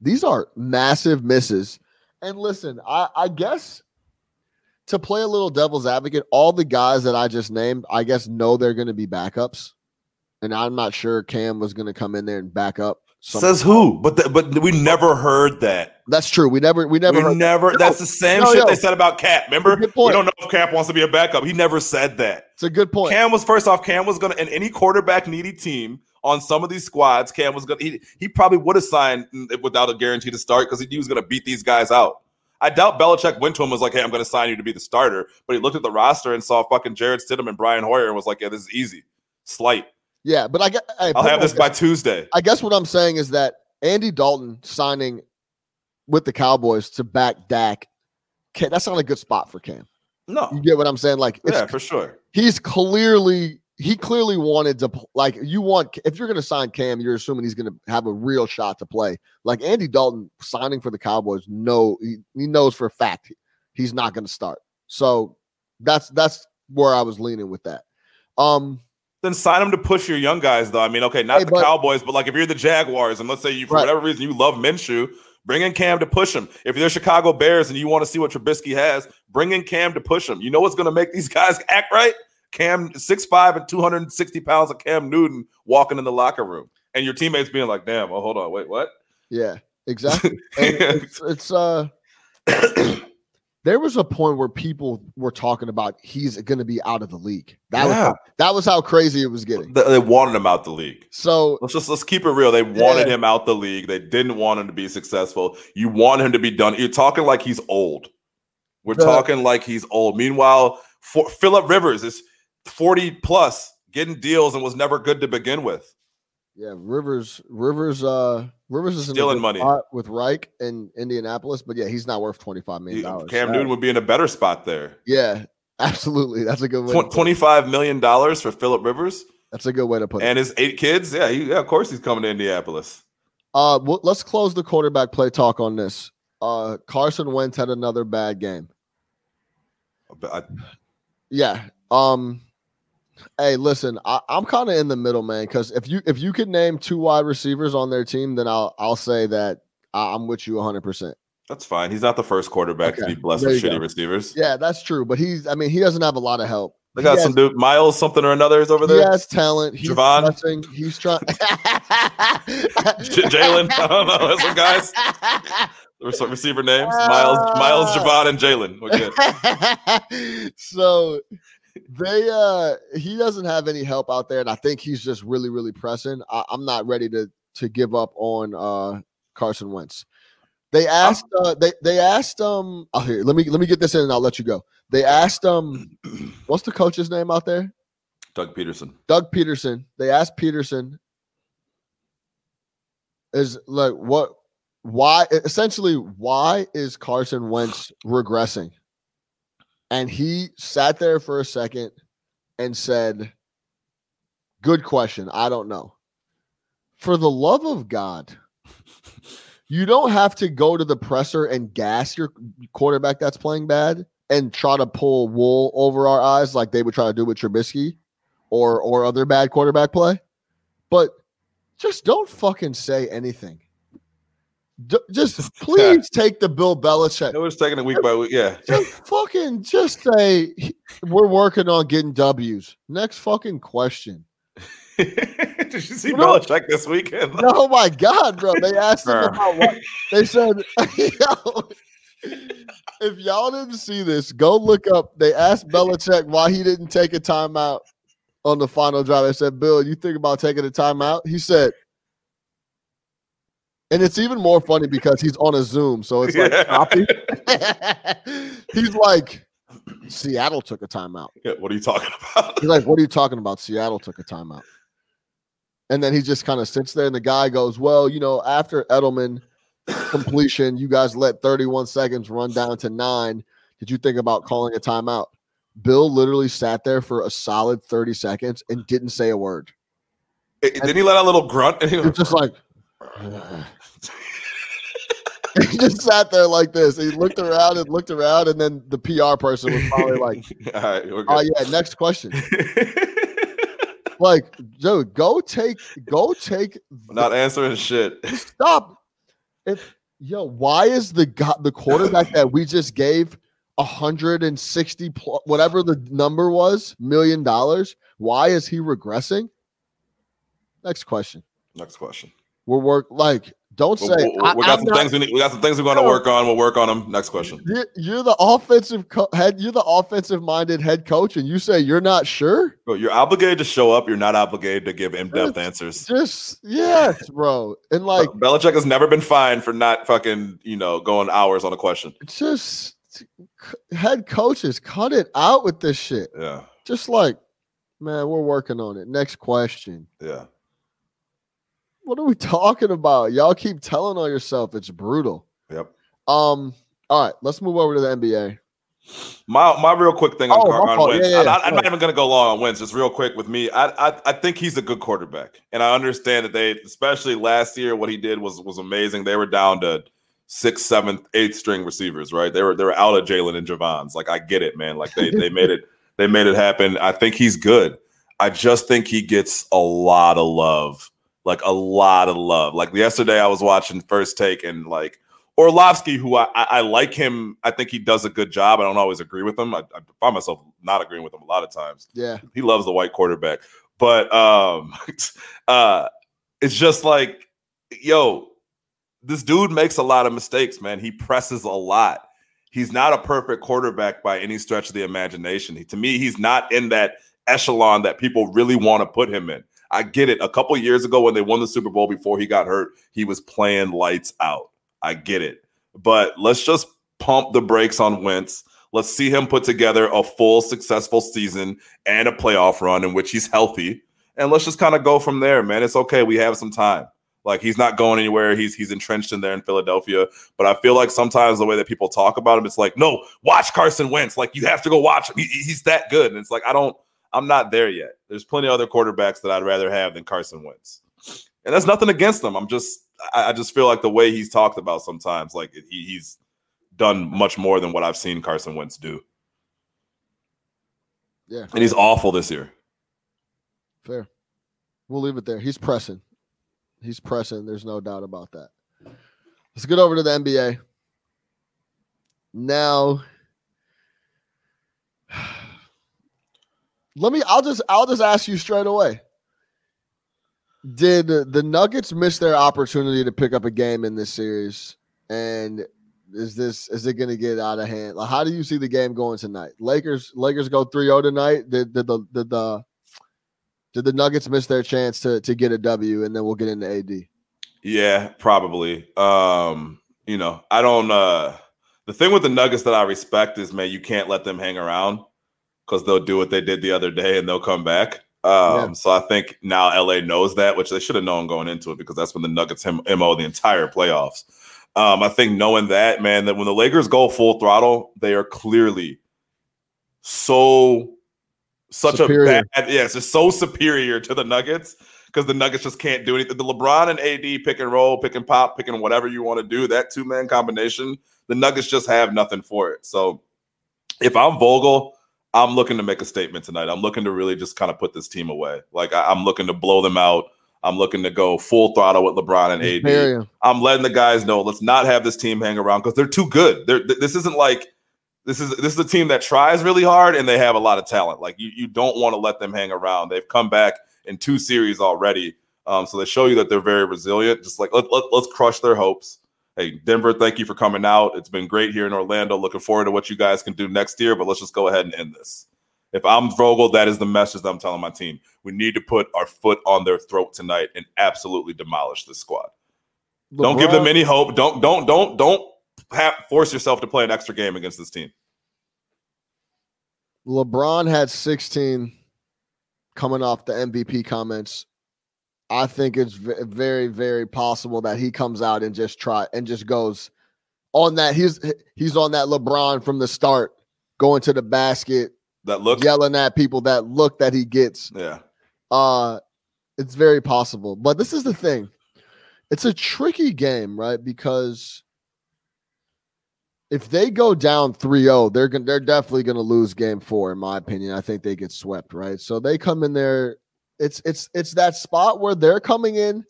these are massive misses. And listen, I, I guess to play a little devil's advocate, all the guys that I just named, I guess know they're going to be backups. And I'm not sure Cam was going to come in there and back up. Says who? But the, but we never heard that. That's true. We never, we never. we heard- never. No, that's the same no, shit yo. they said about Kap. Remember? We don't know if Kap wants to be a backup. He never said that. It's a good point. Cam was first off. Cam was gonna in any quarterback needy team on some of these squads. Cam was gonna. He, he probably would have signed without a guarantee to start because he he was gonna beat these guys out. I doubt Belichick went to him and was like, "Hey, I'm gonna sign you to be the starter." But he looked at the roster and saw fucking Jarrett Stidham and Brian Hoyer and was like, "Yeah, this is easy, slight. yeah, but I guess hey, I'll have this like by Tuesday." I guess what I'm saying is that Andy Dalton signing with the Cowboys to back Dak, that's not a good spot for Cam. No, You get what I'm saying? Like, it's, yeah, for sure. he's clearly he clearly wanted to like you want if you're going to sign Cam, you're assuming he's going to have a real shot to play. Like Andy Dalton signing for the Cowboys, no, he, he knows for a fact he's not going to start. So that's that's where I was leaning with that. Um, Then sign him to push your young guys, though. I mean, okay, not Hey, the but- Cowboys, but like if you're the Jaguars, and let's say you for Right. whatever reason you love Minshew, bring in Cam to push him. If you're the Chicago Bears and you want to see what Trubisky has, bring in Cam to push him. You know what's going to make these guys act right? Cam six five and 260 pounds of Cam Newton walking in the locker room, and your teammates being like, "Damn, oh hold on, wait, what?" yeah, exactly. It's, it's uh there was a point where people were talking about he's going to be out of the league. That was Yeah. how, that was how crazy it was getting. They they wanted him out the league. So Let's just let's keep it real. They wanted Yeah. him out the league. They didn't want him to be successful. You want him to be done. You're talking like he's old. We're The- talking like he's old. Meanwhile, for, Philip Rivers is 40 plus, getting deals and was never good to begin with. yeah, Rivers Rivers uh Rivers is in Stealing money. with Reich in Indianapolis, but yeah, he's not worth twenty five million dollars. Cam Newton would be in a better spot there. Yeah, absolutely. That's a good way. to Tw- put it. $25 million for Philip Rivers That's a good way to put it. and his eight kids. Yeah, he, yeah, of course he's coming to Indianapolis. Uh, well, let's close the quarterback play talk on this. Uh, Carson Wentz had another bad game. I- Yeah. Um. Hey, listen, I, I'm kind of in the middle, man. Because if you if you could name two wide receivers on their team, then I'll I'll say that I- I'm with you 100. percent that's fine. He's not the first quarterback Okay, to be blessed with shitty go. receivers. Yeah, that's true. But he's I mean he doesn't have a lot of help. They got some dude, Miles something or another is over there. He has talent. He's Javon? pressing. He's trying. Jalen. I don't know. Some guys. Receiver names. Miles, Miles, Ah. Javon, and Jalen. Okay. so they uh he doesn't have any help out there, and I think he's just really, really pressing. I, I'm not ready to to give up on uh Carson Wentz. They asked uh they they asked um oh here, let me let me get this in and I'll let you go. They asked um what's the coach's name out there? Doug Pederson. Doug Pederson. They asked Pederson is like what why essentially why is Carson Wentz regressing? And he sat there for a second and said, Good question. I don't know. For the love of God, you don't have to go to the presser and gas your quarterback that's playing bad and try to pull wool over our eyes like they would try to do with Trubisky or or other bad quarterback play. But just don't fucking say anything. D- just please take the Bill Belichick It was taking it week by week. Yeah. just fucking just say we're working on getting W's. Next fucking question. Did you see You know- Belichick this weekend? Oh my god, bro! They asked him about what they said. If y'all didn't see this, go look up. They asked Belichick why he didn't take a timeout on the final drive. They said, "Bill, you think about taking a timeout?" He said, and it's even more funny because he's on a Zoom, so it's like Yeah. he's like, "Seattle took a timeout." Yeah, what are you talking about? He's like, "What are you talking about? Seattle took a timeout." And then he just kind of sits there, and the guy goes, Well, you know, after Edelman completion, you guys let 31 seconds run down to nine. Did you think about calling a timeout? Bill literally sat there for a solid 30 seconds and didn't say a word. It- Didn't he let out a little grunt? And He was just like, he just sat there like this. He looked around and looked around, and then the PR person was probably like, All right, we're "Oh yeah, next question." Like, dude, go take, go take. Not answering shit. Stop. If yo, why is the go- the quarterback that we just gave 160 pl- whatever the number was million dollars? Why is he regressing? Next question. Next question. We're work like. Don't say. we- we I- got I'm some not- things we need. We got some things we're going to work on. We'll work on them. Next question. You're, you're the offensive co- head. You're the offensive minded head coach, and you say you're not sure. Bro, you're obligated to show up. You're not obligated to give in-depth answers. Just yes, bro. And like, Belichick has never been fined for not fucking, you know, going hours on a question. just head coaches, cut it out with this shit. Yeah, Just like, man, we're working on it. Next question. yeah. What are we talking about? Y'all keep telling on yourself. It's brutal. Yep. Um. All right, let's move over to the NBA. My my real quick thing on, Oh, Car- on. Wentz. Yeah, I'm, yeah, not, I'm not even going to go long on Wentz. Just real quick with me. I, I I think he's a good quarterback, and I understand that they, especially last year, what he did was was amazing. They were down to sixth, seventh, eighth string receivers, right? They were they were out of Jalen and Javon's. Like I get it, man. Like they they made it they made it happen. I think he's good. I just think he gets a lot of love, like a lot of love. Like yesterday, I was watching First Take and like Orlovsky, who I, I, I like him. I think he does a good job. I don't always agree with him. I, I find myself not agreeing with him a lot of times. Yeah. He loves the white quarterback, but um, uh, it's just like, yo, this dude makes a lot of mistakes, man. He presses a lot. He's not a perfect quarterback by any stretch of the imagination. He, to me, he's not in that echelon that people really want to put him in. I get it. A couple years ago, when they won the Super Bowl before he got hurt, he was playing lights out. I get it. But let's just pump the brakes on Wentz. Let's see him put together a full successful season and a playoff run in which he's healthy. And let's just kind of go from there, man. It's okay. We have some time. Like he's not going anywhere. He's he's entrenched in there in Philadelphia. But I feel like sometimes the way that people talk about him, it's like, no, watch Carson Wentz. Like you have to go watch him. He- he's that good. And it's like I don't. I'm not there yet. There's plenty of other quarterbacks that I'd rather have than Carson Wentz. And that's nothing against them. I'm just I, I just feel like the way he's talked about sometimes, like he, he's done much more than what I've seen Carson Wentz do. Yeah. And he's awful this year. Fair. We'll leave it there. He's pressing. He's pressing. There's no doubt about that. Let's get over to the NBA. Now, let me. I'll just. I'll just ask you straight away. Did the Nuggets miss their opportunity to pick up a game in this series? And is this is it going to get out of hand? Like, how do you see the game going tonight? Lakers. Lakers go 3-0 tonight. Did, did the did the did the Nuggets miss their chance to to get a W? And then we'll get into AD. Yeah, probably. Um, you know, I don't uh the thing with the Nuggets that I respect is man, you can't let them hang around because they'll do what they did the other day and they'll come back. Um, Yeah. so I think now LA knows that, which they should have known going into it because that's when the Nuggets M- MO the entire playoffs. Um, I think knowing that, man, that when the Lakers go full throttle, they are clearly so such Superior. a bad, yeah, it's so superior to the Nuggets because the Nuggets just can't do anything. The LeBron and AD pick and roll, pick and pop, picking whatever you want to do, that two man combination, the Nuggets just have nothing for it. So if I'm Vogel, I'm looking to make a statement tonight. I'm looking to really just kind of put this team away. Like I, am looking to blow them out. I'm looking to go full throttle with LeBron and AD. I'm letting the guys know let's not have this team hang around because they're too good. They're, th- this isn't like this is this is a team that tries really hard and they have a lot of talent. Like you, you don't want to let them hang around. They've come back in two series already, um, so they show you that they're very resilient. Just like let, let, let's crush their hopes. Hey, Denver, thank you for coming out. It's been great here in Orlando. Looking forward to what you guys can do next year, but let's just go ahead and end this. If I'm Vogel, that is the message that I'm telling my team. We need to put our foot on their throat tonight and absolutely demolish this squad. Don't give them any hope. Don't don't don't don't have, force yourself to play an extra game against this team. LeBron had 16 coming off the MVP comments. I think it's very, very possible that he comes out and just try and just goes on that. He's he's on that LeBron from the start, going to the basket, That look, yelling at people. That look that he gets. yeah, Uh, it's very possible. But this is the thing. It's a tricky game, right? Because if they go down 3-0, they're gonna they're definitely going to lose game 4 in my opinion. I think they get swept, right? So they come in there it's it's it's that spot where they're coming in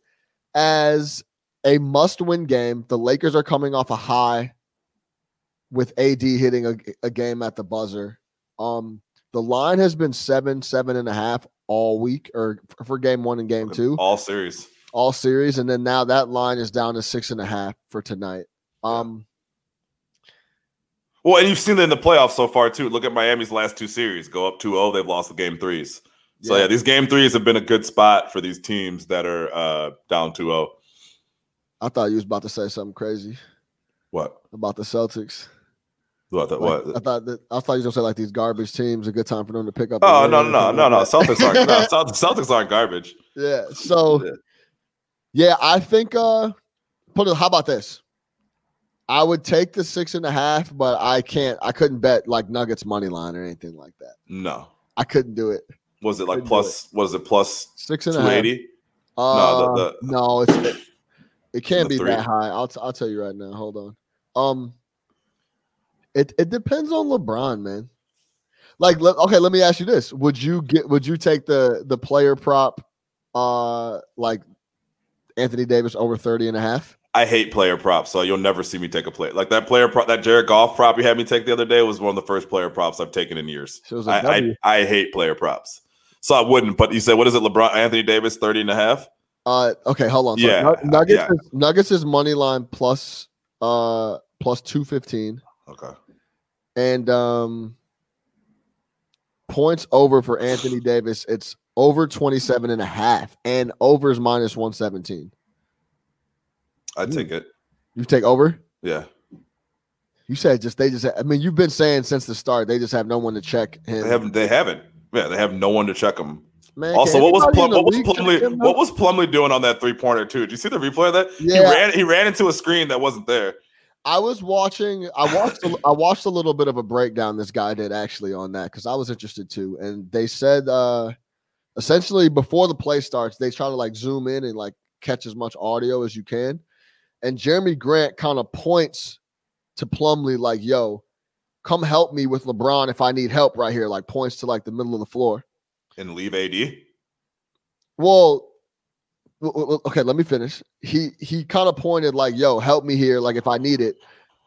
as a must-win game. The Lakers are coming off a high with AD hitting a, a game at the buzzer. Um the line has been seven, seven and a half all week, or for game one and game two, all series. all series, and then now that line is down to six and a half for tonight. Um, Well, and you've seen it in the playoffs so far too. Look at Miami's last two series. Go up 2-0, they've lost the game threes. So Yeah. these game threes have been a good spot for these teams that are uh, down oh. 2-0. I thought you was about to say something crazy What? about the Celtics. What? The, Like, what? I thought that I thought you was gonna say like these garbage teams. A good time for them to pick up. Oh no no no no no! Celtics aren't no, Celtics, Celtics aren't garbage. Yeah. So Yeah. yeah, I think uh put it how about this? I would take the six and a half, but I can't I couldn't bet like Nuggets money line or anything like that. No, I couldn't do it. Was it like Couldn't do plus? Was it plus Six and a half. Uh, No, the- the- no, it's it, it can't be three. that high. I'll t- I'll tell you right now. Hold on. Um, it it depends on LeBron, man. Like, le- okay, let me ask you this: Would you get? Would you take the the player prop, uh, like Anthony Davis over 30 and a half? I hate player props, so you'll never see me take a play like that. Player prop, that Jared Goff prop you had me take the other day was one of the first player props I've taken in years. So it was a I, W. I I hate player props, so I wouldn't. But you said what is it? LeBron Anthony Davis 30 and a half. Uh, okay, hold on. Yeah, Nuggets yeah. is, Nuggets is money line plus uh plus two fifteen. Okay, and um points over for Anthony Davis it's over 27 and a half and overs minus 117 I'd take it. you take over Yeah, you said just they just i mean you've been saying since the start they just have no one to check him they haven't. They haven't. Yeah, they have no one to check them. Man, Also, what was Plum, what was Plumlee what was Plumlee doing on that three pointer too? Did you see the replay of that? Yeah. He ran he ran into a screen that wasn't there. I was watching. I watched. A, I watched a little bit of a breakdown. This guy did actually on that because I was interested too. And they said, uh essentially, before the play starts, they try to like zoom in and like catch as much audio as you can. And Jerami Grant kind of points to Plumlee like, "Yo, come help me with LeBron if I need help right here." Like points to like the middle of the floor. And leave AD. Well, okay, let me finish. He he kind of pointed like, "Yo, help me here, like if I need it,"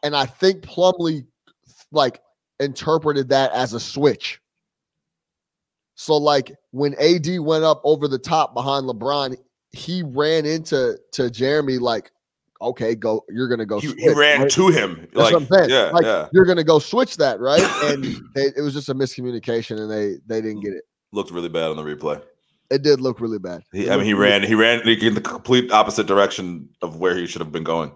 and I think Plumlee like interpreted that as a switch. So like when AD went up over the top behind LeBron, he ran into to Jerami like, "Okay, go, you're gonna go." He, switch, he ran right? to him. That's like, what I'm saying. Yeah, like yeah. you're gonna go switch that, right? And they, it was just a miscommunication, and they they didn't get it. Looked really bad on the replay. It did look really bad. He, I mean, he ran. He ran in the complete opposite direction of where he should have been going.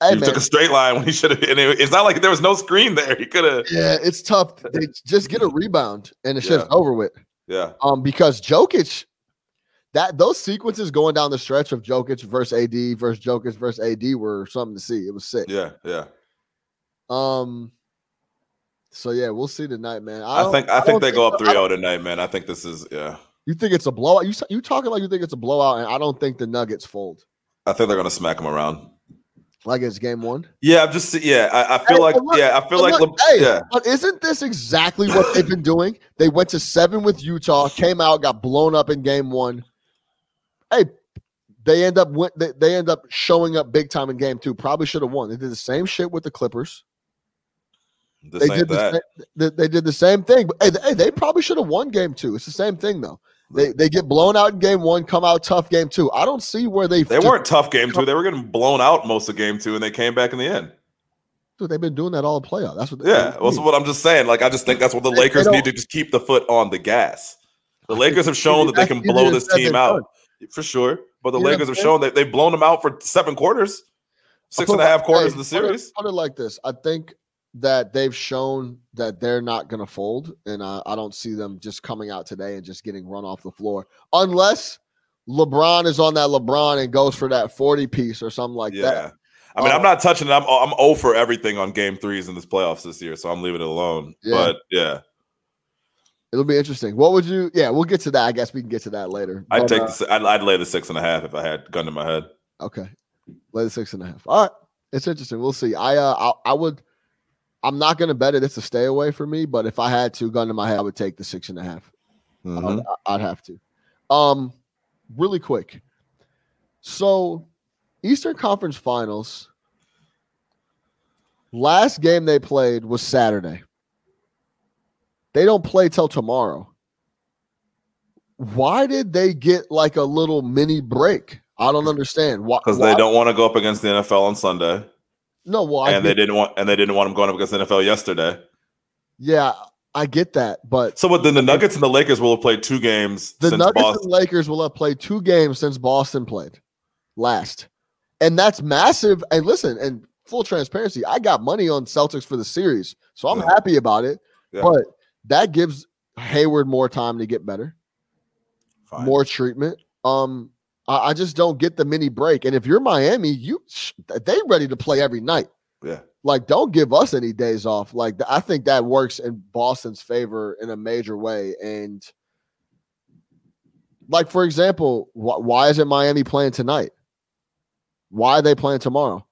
Hey, he man, took a straight line when he should have. And it, it's not like there was no screen there. He could have. Yeah, it's tough. They just get a rebound and it's just over with. Yeah, Um, because Jokic, that those sequences going down the stretch of Jokic versus AD versus Jokic versus AD were something to see. It was sick. yeah, yeah. Um. So yeah, we'll see tonight, man. I, don't- think. I don't think they go up I 3-0 tonight, man. I think this is. Yeah, You think it's a blowout? You you talking like you think it's a blowout, and I don't think the Nuggets fold I think they're gonna smack them around. like it's game one. Yeah, I'm just. Yeah, I, I feel Hey, like. look- yeah, I feel like. look, Le- hey, yeah, but isn't this exactly what they've been doing? They went to seven with Utah, came out, got blown up in game one. Hey, they end up went, they, they end up showing up big time in game two. Probably should have won. They did the same shit with the Clippers. this They did the they, they did the same thing. But hey, they, they probably should have won game two. It's the same thing though. They they get blown out in game one, come out tough game two. I don't see where they They weren't tough game two. They were getting blown out most of game two, and they came back in the end. Dude, they've been doing that all playoff. That's what. Yeah, that's what I'm just saying. Like, I just think that's what the Lakers need to just keep the foot on the gas. The Lakers have shown that they can blow this team out for sure. But the what Lakers have shown that they've blown them out for seven quarters, six and a half quarters hey, of the put it- series. Put it like this: I think that they've shown that they're not going to fold, and I, I don't see them just coming out today and just getting run off the floor, unless LeBron is on that LeBron and goes for that 40 piece or something like yeah. that. I mean, I'm um, not touching it. I'm I'm oh over everything on game threes in this playoffs this year, so I'm leaving it alone. Yeah. But yeah, It'll be interesting. What would you? Yeah, we'll get to that. I guess we can get to that later. I'd But, take uh, the I'd, I'd lay the six and a half if I had gun to my head. Okay, lay the six and a half. All right, it's interesting. We'll see. I uh, I, I would. I'm not going to bet it. It's a stay away for me. But if I had to, gun to my head, I would take the six and a half. Mhm. I'd, I'd have to. Um, really quick. So, Eastern Conference Finals. Last game they played was Saturday. They don't play till tomorrow. Why did they get like a little mini break? I don't understand. Why? Because they don't want to go up against the NFL on Sunday, No, well, I and they didn't want and they didn't want them going up against the NFL yesterday. yeah, I get that, but So, what then the Nuggets and the Lakers will have played two games the Nuggets Boston. and Lakers will have played two games since Boston played last, and that's massive. And listen, and full transparency, I got money on Celtics for the series, so I'm Yeah. happy about it. Yeah. But that gives Hayward more time to get better, Fine. more treatment. Um, I, I just don't get the mini break. And if you're Miami, you they ready to play every night. yeah. Like, don't give us any days off. Like, I think that works in Boston's favor in a major way. And, like, for example, wh- why isn't Miami playing tonight? Why are they playing tomorrow?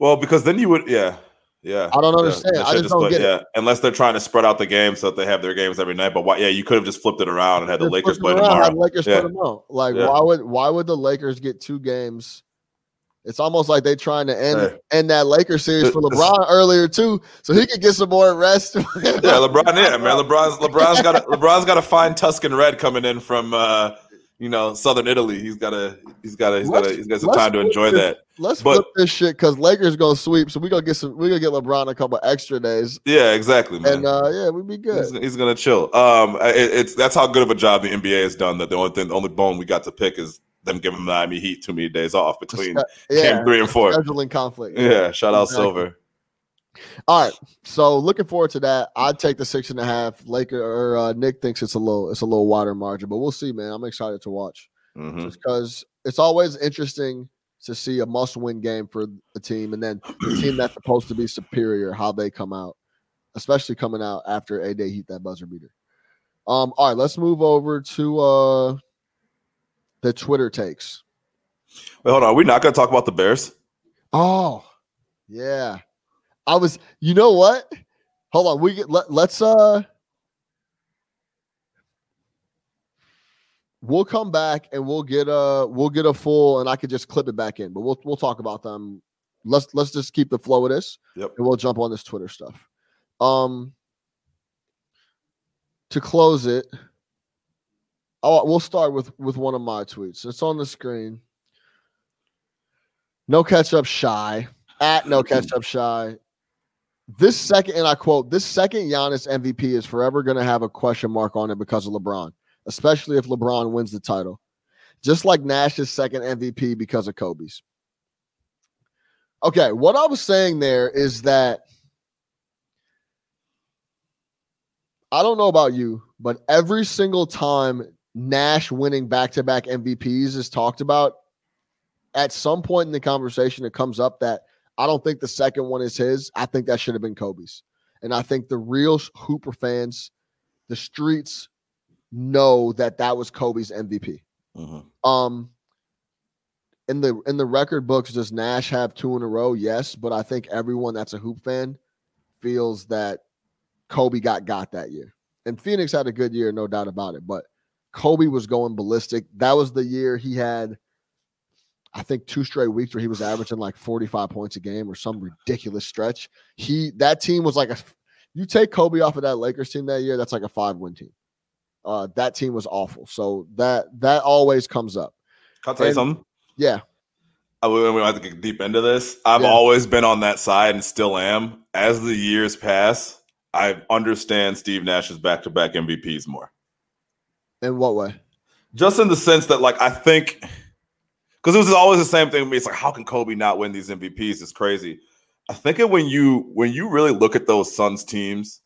Well, because then you would, yeah, yeah. I don't understand. they I should just don't get it. yeah, unless they're trying to spread out the games so that they have their games every night. But why? Yeah, you could have just flipped it around and had the Lakers play it around, tomorrow. Lakers Yeah. play tomorrow. Like, Yeah. why would why would the Lakers get two games? It's almost like they're trying to end Hey. end that Lakers series for LeBron earlier too, so he could get some more rest. Yeah, LeBron. Yeah, man. LeBron's LeBron's got LeBron's got to find Tuscan Red coming in from uh, you know southern Italy. He's got a, he's got to he's got Let's- he's got some time to enjoy this. that. Let's But- flip this shit because Lakers gonna sweep, so we gonna get some. We gonna get LeBron a couple extra days, Yeah, exactly, man. and uh yeah, we'd be good. he's gonna chill. Um, it, it's that's how good of a job the NBA has done. That the only thing, the only bone we got to pick is them giving the Miami Heat too many days off between Yeah, game three and four. scheduling conflict. Yeah, shout out Exactly. Silver. All right, so looking forward to that. I'd take the six and a half. Laker or uh, Nick thinks it's a little it's a little wider margin, but we'll see, man. I'm excited to watch. Mhm. just because it's always interesting to see a must-win game for a team, and then the team that's supposed to be superior, how they come out, especially coming out after a day heat that buzzer beater. Um, all right, let's move over to uh the Twitter takes. Wait, hold on. Are we not gonna talk about the Bears? Oh, yeah. I was, you know what? Hold on, we get, let, let's uh we'll come back and we'll get a we'll get a full and I could just clip it back in, but we'll we'll talk about them. Let's let's just keep the flow of this Yep. and we'll jump on this Twitter stuff. Um to close it, oh we'll start with with one of my tweets. It's on the screen. No catch up shy at no catch up shy. This second, and I quote, this second Giannis MVP is forever going to have a question mark on it because of LeBron, especially if LeBron wins the title. Just like Nash's second MVP because of Kobe's. Okay, what I was saying there is that I don't know about you, but every single time Nash winning back to back MVPs is talked about, at some point in the conversation, it comes up that I don't think the second one is his. I think that should have been Kobe's. And I think the real Hooper fans, the streets, know that that was Kobe's MVP. Mhm. Um, in the in the record books, does Nash have two in a row? Yes, but I think everyone that's a hoop fan feels that Kobe got got that year, and Phoenix had a good year, no doubt about it. But Kobe was going ballistic. That was the year he had, I think, two straight weeks where he was averaging like forty five points a game or some ridiculous stretch. He that team was like a. You take Kobe off of that Lakers team that year, that's like a five win team. Uh, that team was awful. So that that always comes up. Can I tell you something? Yeah. I, we we don't have to get deep into this. I've Yeah. always been on that side and still am. As the years pass, I understand Steve Nash's back to back MVPs more. In what way? Just in the sense that, like, I think because it was always the same thing. It's like, how can Kobe not win these MVPs? It's crazy. I think when you when you really look at those Suns teams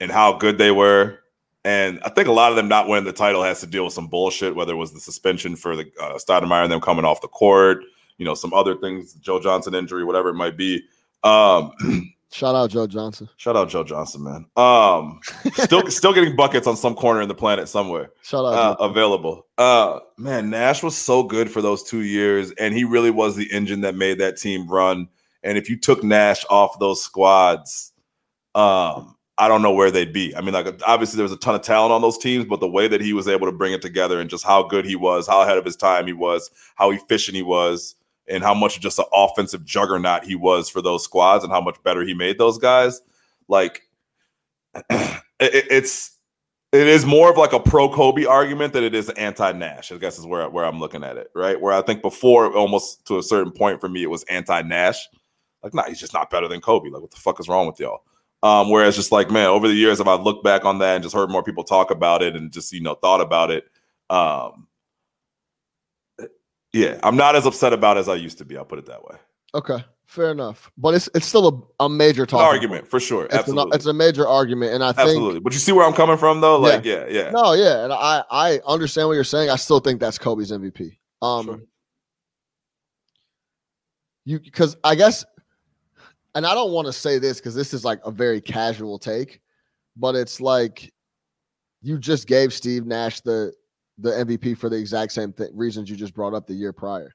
and how good they were And I think a lot of them not winning the title has to deal with some bullshit, whether it was the suspension for the uh, Stoudemire and them coming off the court, you know, some other things, Joe Johnson injury, whatever it might be. Um, Shout out Joe Johnson. shout out Joe Johnson, man. Um, still, still getting buckets on some corner in the planet somewhere Shout out. uh, available. Uh, man, Nash was so good for those two years, and he really was the engine that made that team run. And if you took Nash off those squads, um, I don't know where they'd be. I mean, like obviously there was a ton of talent on those teams, but the way that he was able to bring it together and just how good he was, how ahead of his time he was, how efficient he was, and how much just an offensive juggernaut he was for those squads, and how much better he made those guys. Like, it, it- it's it is more of like a pro Kobe argument than it is anti Nash. I guess is where where I'm looking at it, right? Where I think before, almost to a certain point for me, it was anti Nash. Like, nah, he's just not better than Kobe. Like, what the fuck is wrong with y'all? Um, whereas just like, man, over the years, if I look back on that and just heard more people talk about it and just you know thought about it, um, yeah, I'm not as upset about it as I used to be. I'll put it that way. okay, fair enough. But it's it's still a, a major talk. argument for sure. It's, an, Absolutely. it's a major argument, and I think Absolutely. But you see where I'm coming from though? Like, yeah, yeah. no, yeah, and I I understand what you're saying. I still think that's Kobe's MVP. Um, Sure. you because I guess, and I don't want to say this because this is like a very casual take, but it's like you just gave Steve Nash the the MVP for the exact same th- reasons you just brought up the year prior.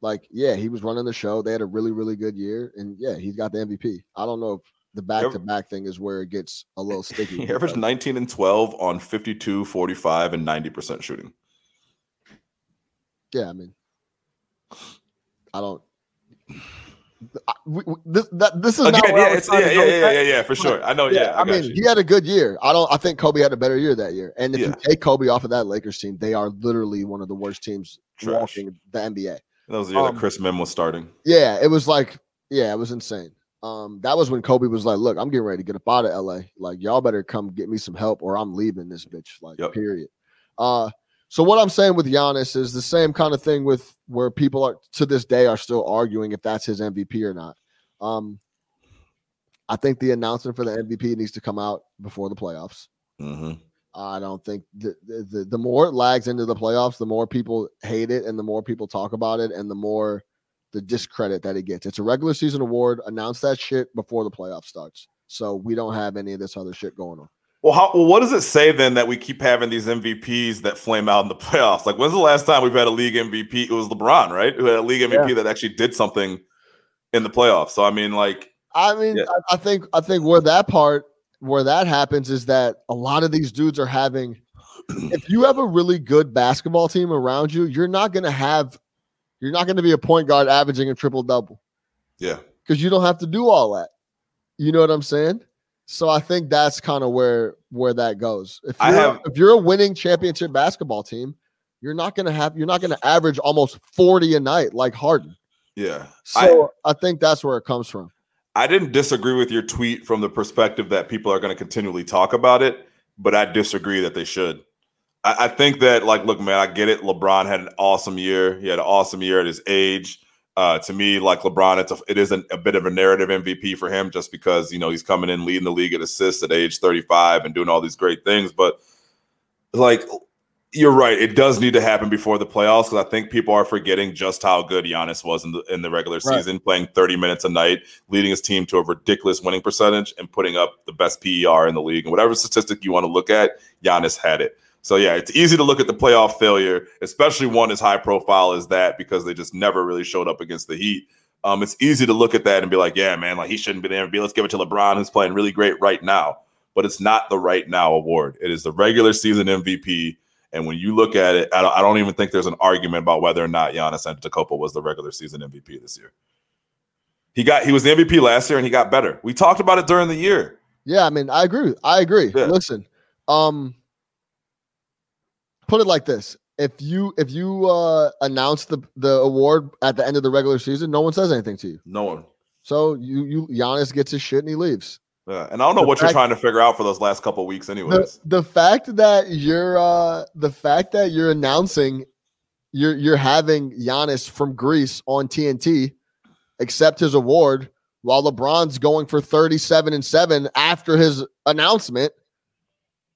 Like, yeah, he was running the show. They had a really, really good year, and yeah, he's got the MVP. I don't know if the back to back thing is where it gets a little sticky. He averaged 19 and 12 on 52, 45, and 90% shooting. Yeah, I mean, I don't. I, we, we- this that, this is Again, I yeah, yeah, yeah, yeah, yeah, yeah, for sure. I know, yeah. I, I, mean, you. he had a good year. I don't. I think Kobe had a better year that year. And if Yeah. you take Kobe off of that Lakers team, they are literally one of the worst teams Trash. walking the NBA. that was the year um, that Chris Mihm was starting. Yeah, it was like, yeah, it was insane. Um, that was when Kobe was like, "Look, I'm getting ready to get up out of LA. Like, y'all better come get me some help, or I'm leaving this bitch." Like, Yep. period. Uh, so what I'm saying with Giannis is the same kind of thing with where people are to this day are still arguing if that's his MVP or not. Um, I think the announcement for the MVP needs to come out before the playoffs. hmm I don't think the, the the the more it lags into the playoffs, the more people hate it, and the more people talk about it, and the more the discredit that it gets. It's a regular season award. Announce that shit before the playoff starts, so we don't have any of this other shit going on. Well, how, well, what does it say then that we keep having these MVPs that flame out in the playoffs? Like, when's the last time we've had a league MVP? It was LeBron, right? Who had a league MVP that actually did something in the playoffs. So, I mean, like, I mean, Yeah. I, I think I think where that part where that happens is that a lot of these dudes are having. if you have a really good basketball team around you, you're not going to have. You're not going to be a point guard averaging a triple double. yeah, because you don't have to do all that. You know what I'm saying? So I think that's kind of where where that goes. If you're, have- if you're a winning championship basketball team, you're not gonna have you're not gonna average almost 40 a night like Harden. yeah. So I, think that's where it comes from. I didn't disagree with your tweet from the perspective that people are going to continually talk about it, but I disagree that they should. I, I think that, like, look, man, I get it. LeBron had an awesome year. He had an awesome year at his age. Uh, to me, like LeBron, it's a, it is an, a bit of a narrative MVP for him, just because you know he's coming in leading the league at assists at age 35 and doing all these great things. But like, you're right. It does need to happen before the playoffs because I think people are forgetting just how good Giannis was in the in the regular Right. season, playing 30 minutes a night, leading his team to a ridiculous winning percentage, and putting up the best PER in the league. And whatever statistic you want to look at, Giannis had it. So yeah, it's easy to look at the playoff failure, especially one as high profile as that, because they just never really showed up against the Heat. Um, it's easy to look at that and be like, yeah, man, like he shouldn't be the MVP. Let's give it to LeBron, who's playing really great right now. But it's not the right now award. It is the regular season MVP. And when you look at it, I don't, I don't even think there's an argument about whether or not Giannis Antetokounmpo was the regular season MVP this year. He got he was the MVP last year and he got better. We talked about it during the year. Yeah, I mean, I agree. I agree. Yeah. Listen, um, put it like this: if you if you uh announce the the award at the end of the regular season, no one says anything to you. No one. So you you Giannis gets his shit and he leaves. Yeah. And I don't know The what you're trying to figure out for those last couple weeks, the, anyways. the fact that you're uh the fact that you're announcing you're you're having Giannis from Greece on TNT accept his award while LeBron's going for 37 and 7 after his announcement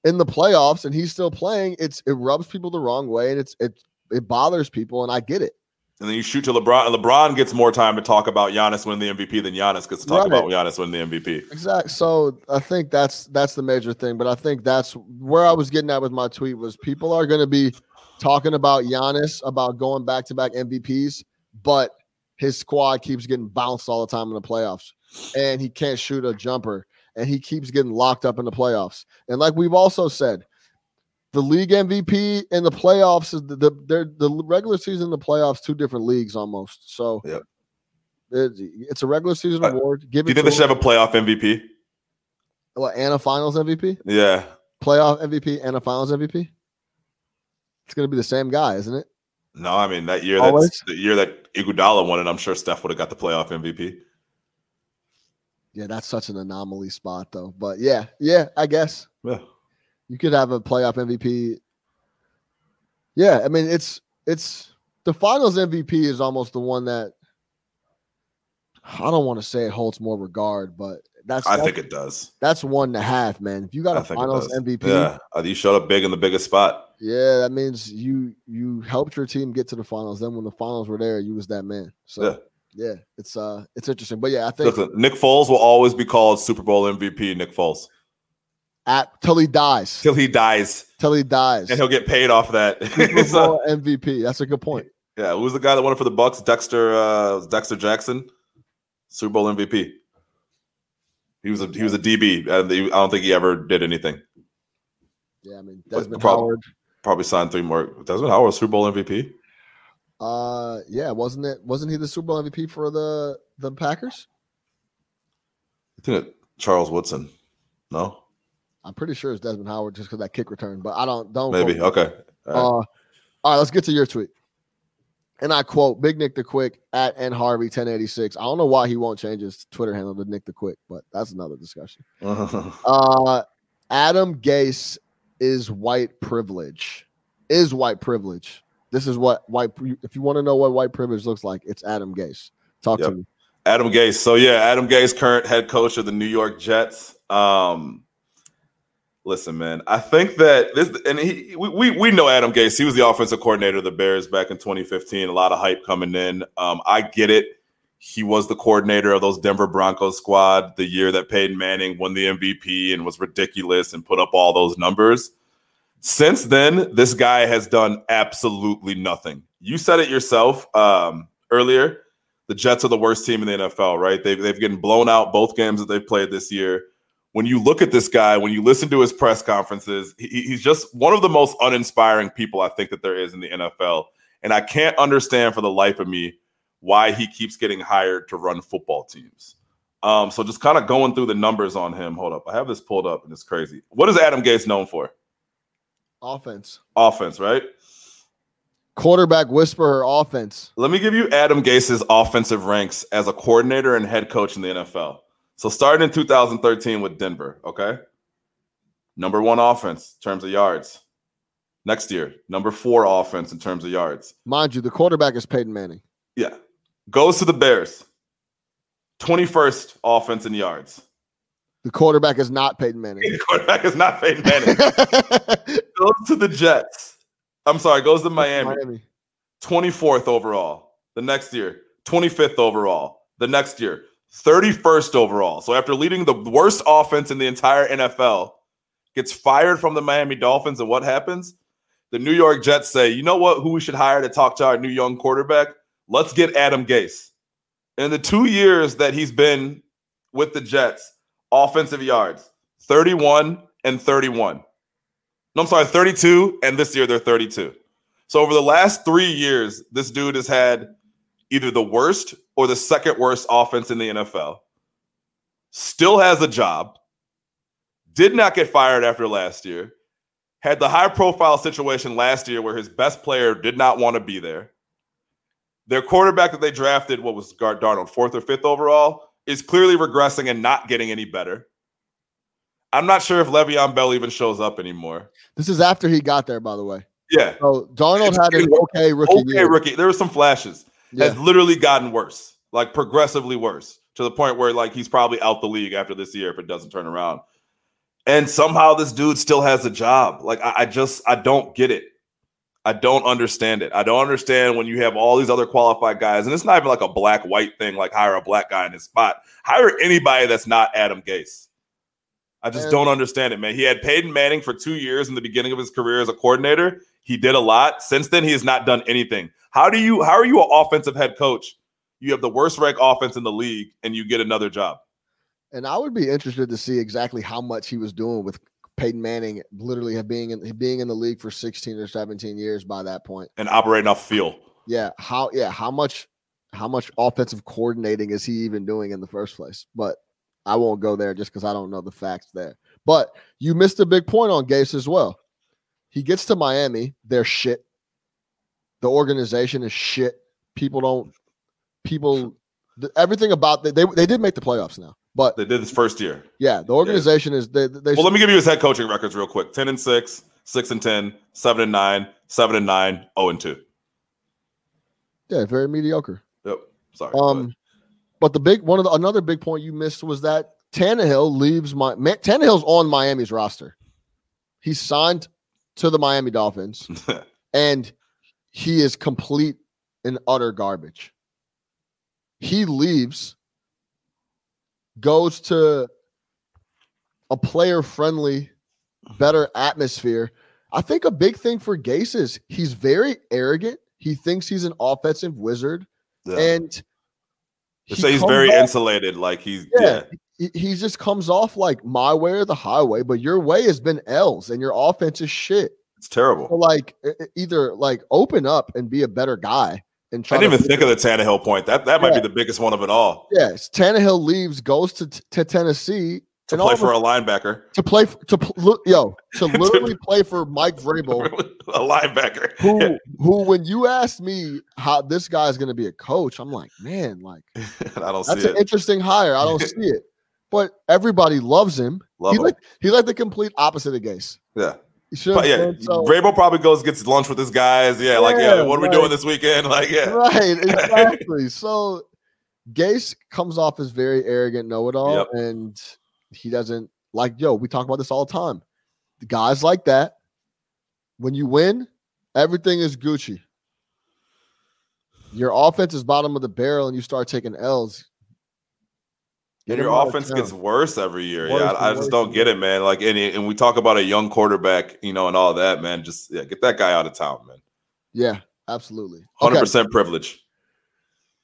in the playoffs and he's still playing, it's it rubs people the wrong way and it's it it bothers people and I get it. And then you shoot to LeBron. and LeBron gets more time to talk about Giannis winning the MVP than Giannis gets to talk Right. about Giannis winning the MVP. Exactly. So I think that's that's the major thing. But I think that's where I was getting at with my tweet was people are going to be talking about Giannis about going back to back MVPs, but his squad keeps getting bounced all the time in the playoffs, and he can't shoot a jumper, and he keeps getting locked up in the playoffs. And like we've also said, the league MVP in the playoffs is the the, the regular season the playoffs two different leagues almost. So. Yep. It- It's a regular season Uh, award. Give Do you think they should have a playoff MVP? what and a finals MVP, Yeah. playoff MVP, and a finals MVP. It's going to be the same guy, isn't it? No, I mean that year Always? that's the year that Iguodala won it. I'm sure Steph would have got the playoff MVP. Yeah, that's such an anomaly spot, though. But yeah, yeah, I guess Yeah. you could have a playoff MVP. Yeah, I mean it's it's the finals MVP is almost the one that I don't want to say it holds more regard, but that's I that's, think it does. that's one to have, man. If you got I a finals. MVP, Yeah. Uh, You showed up big in the biggest spot. yeah, that means you you helped your team get to the finals. Then when the finals were there, you was that man. So Yeah. it's uh it's interesting. But yeah, I think Listen, Nick Foles will always be called Super Bowl MVP. Nick Foles at till he dies, till he dies, till he dies. and he'll get paid off that. Super So, Bowl MVP. That's a good point. yeah, who was the guy that won it for the Bucs? Dexter uh, Dexter Jackson, Super Bowl MVP. He was a he was a DB. and I don't think he ever did anything. Yeah, I mean Desmond prob- Howard. Probably signed three more. Desmond Howard Super Bowl MVP. Uh, yeah, wasn't it? Wasn't he the Super Bowl MVP for the the Packers? I think it, Charles Woodson. No, I'm pretty sure it's Desmond Howard just because that kick return. But I don't don't maybe. quote. Okay. All right. Uh, all right, let's get to your tweet. And I quote Big Nick the Quick at N Harvey 1086. I don't know why he won't change his Twitter handle to Nick the Quick, but that's another discussion. Uh, Adam Gase is white privilege. Is white privilege. This is what white. If you want to know what white privilege looks like, it's Adam Gase. Talk Yep. to me. Adam Gase. So yeah, Adam Gase, current head coach of the New York Jets. Um, listen, man, I think that this, and he, we, we we know Adam Gase. He was the offensive coordinator of the Bears back in 2015. A lot of hype coming in. Um, I get it. He was the coordinator of those Denver Broncos squad the year that Peyton Manning won the MVP and was ridiculous and put up all those numbers. Since then, this guy has done absolutely nothing. You said it yourself um, earlier the Jets are the worst team in the NFL, right? They've, they've getting blown out both games that they've played this year. When you look at this guy, when you listen to his press conferences, he, he's just one of the most uninspiring people I think that there is in the NFL. And I can't understand for the life of me why he keeps getting hired to run football teams. Um, so just kind of going through the numbers on him. Hold up. I have this pulled up and it's crazy. What is Adam Gase known for? Offense. Offense, right? Quarterback whisperer offense. Let me give you Adam Gase's offensive ranks as a coordinator and head coach in the NFL. So starting in 2013 with Denver, okay? Number one offense in terms of yards. Next year, number four offense in terms of yards. Mind you, the quarterback is Peyton Manning. Yeah. Goes to the Bears. 21st offense in yards. The quarterback is not Peyton Manning. The quarterback is not Peyton Manning. goes to the Jets. I'm sorry, goes to Miami. Miami. 24th overall. The next year, 25th overall. The next year, 31st overall. So after leading the worst offense in the entire NFL, gets fired from the Miami Dolphins, and what happens? The New York Jets say, "You know what? Who we should hire to talk to our new young quarterback? Let's get Adam Gase." In the two years that he's been with the Jets, offensive yards 31 and 31. No, I'm sorry, 32, and this year they're 32. So over the last three years, this dude has had either the worst or the second worst offense in the NFL. Still has a job. Did not get fired after last year. Had the high profile situation last year where his best player did not want to be there. Their quarterback that they drafted, what was Darnold, fourth or fifth overall, is clearly regressing and not getting any better. I'm not sure if Le'Veon Bell even shows up anymore. This is after he got there, by the way. Yeah, So Darnold had an okay rookie okay, year. rookie. There were some flashes. Yeah. Has literally gotten worse, like progressively worse, to the point where like he's probably out the league after this year if it doesn't turn around. And somehow this dude still has a job. Like I, I just I don't get it. I don't understand it. I don't understand when you have all these other qualified guys, and it's not even like a black white thing, like hire a black guy in his spot. Hire anybody that's not Adam Gase. I just don't understand it, man. He had Peyton Manning for two years in the beginning of his career as a coordinator. He did a lot. Since then, he has not done anything. How do you? How are you an offensive head coach? You have the worst ranked offense in the league, and you get another job. And I would be interested to see exactly how much he was doing with Peyton Manning, literally have being in being in the league for 16 or 17 years by that point. and operating off feel. Yeah, how yeah, how much how much offensive coordinating is he even doing in the first place? But I won't go there just because I don't know the facts there. But you missed a big point on Gase as well. He gets to Miami, they're shit. The organization is shit. People don't people th- everything about the, they they did make the playoffs now. But They did this first year. yeah, the organization is they, they Well, let me give you his head coaching records real quick 10 and 6, 6 and 10, 7 and 9, 7 and 9, 0 and 2. yeah, very mediocre. Yep. Sorry. Um, but the big one of the another big point you missed was that Tannehill leaves my Ma- Tannehill's on Miami's roster. He's signed to the Miami Dolphins, and he is complete and utter garbage. He leaves, goes to a player friendly, better atmosphere. I think a big thing for Gase is he's very arrogant. He thinks he's an offensive wizard, Yeah. and he say he's very off- insulated. Like he's, Yeah. yeah. he, he just comes off like my way or the highway, but your way has been L's and your offense is shit. it's So terrible. like e- e- either like open up and be a better guy and I didn't even think of the Tannehill point. That that might be the biggest one of it all. Yes, Tannehill leaves, goes to to Tennessee To play for a linebacker. to play to pl- look yo to literally play for Mike Vrabel, a linebacker. who who when you asked me how this guy is going to be a coach, I'm like, man, like I don't see that's an it. interesting hire. I don't see it, but everybody loves him. Love he him. like he like the complete opposite of Gase. yeah. But yeah? So- Vrabel probably goes gets lunch with his guys. Yeah, like yeah, Yeah, what are we doing this weekend? Like yeah, Right, exactly. so Gase comes off as very arrogant, know-it-all, Yep. and he doesn't like. Yo, we talk about this all the time. The guys like that. When you win, everything is Gucci. Your offense is bottom of the barrel, and you start taking L's. And Get him your of offense gets worse every year. Worse yeah, I, I just don't get it, man. Like and and we talk about a young quarterback, you know, and all that, man. Just yeah, get that guy out of town, man. Yeah, absolutely. Hundred Okay. percent privilege.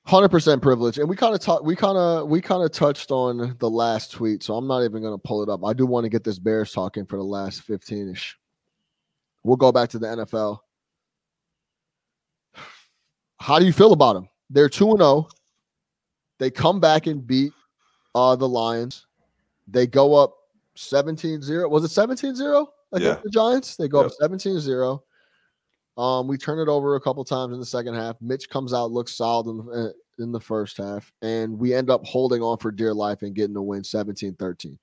Hundred percent privilege, and we kind of talked. We kind of we kind of touched on the last tweet, so I'm not even going to pull it up. I do want to get this Bears talking for the last fifteen ish. We'll go back to the NFL. How do you feel about them? They're two and zero. They come back and beat uh, the Lions. They go up 17-0. Was it 17-0 against Yeah. the Giants? They go Yep. up 17-0. Um, we turn it over a couple times in the second half. Mitch comes out, looks solid in the, in the first half, and we end up holding on for dear life and getting the win 17 13.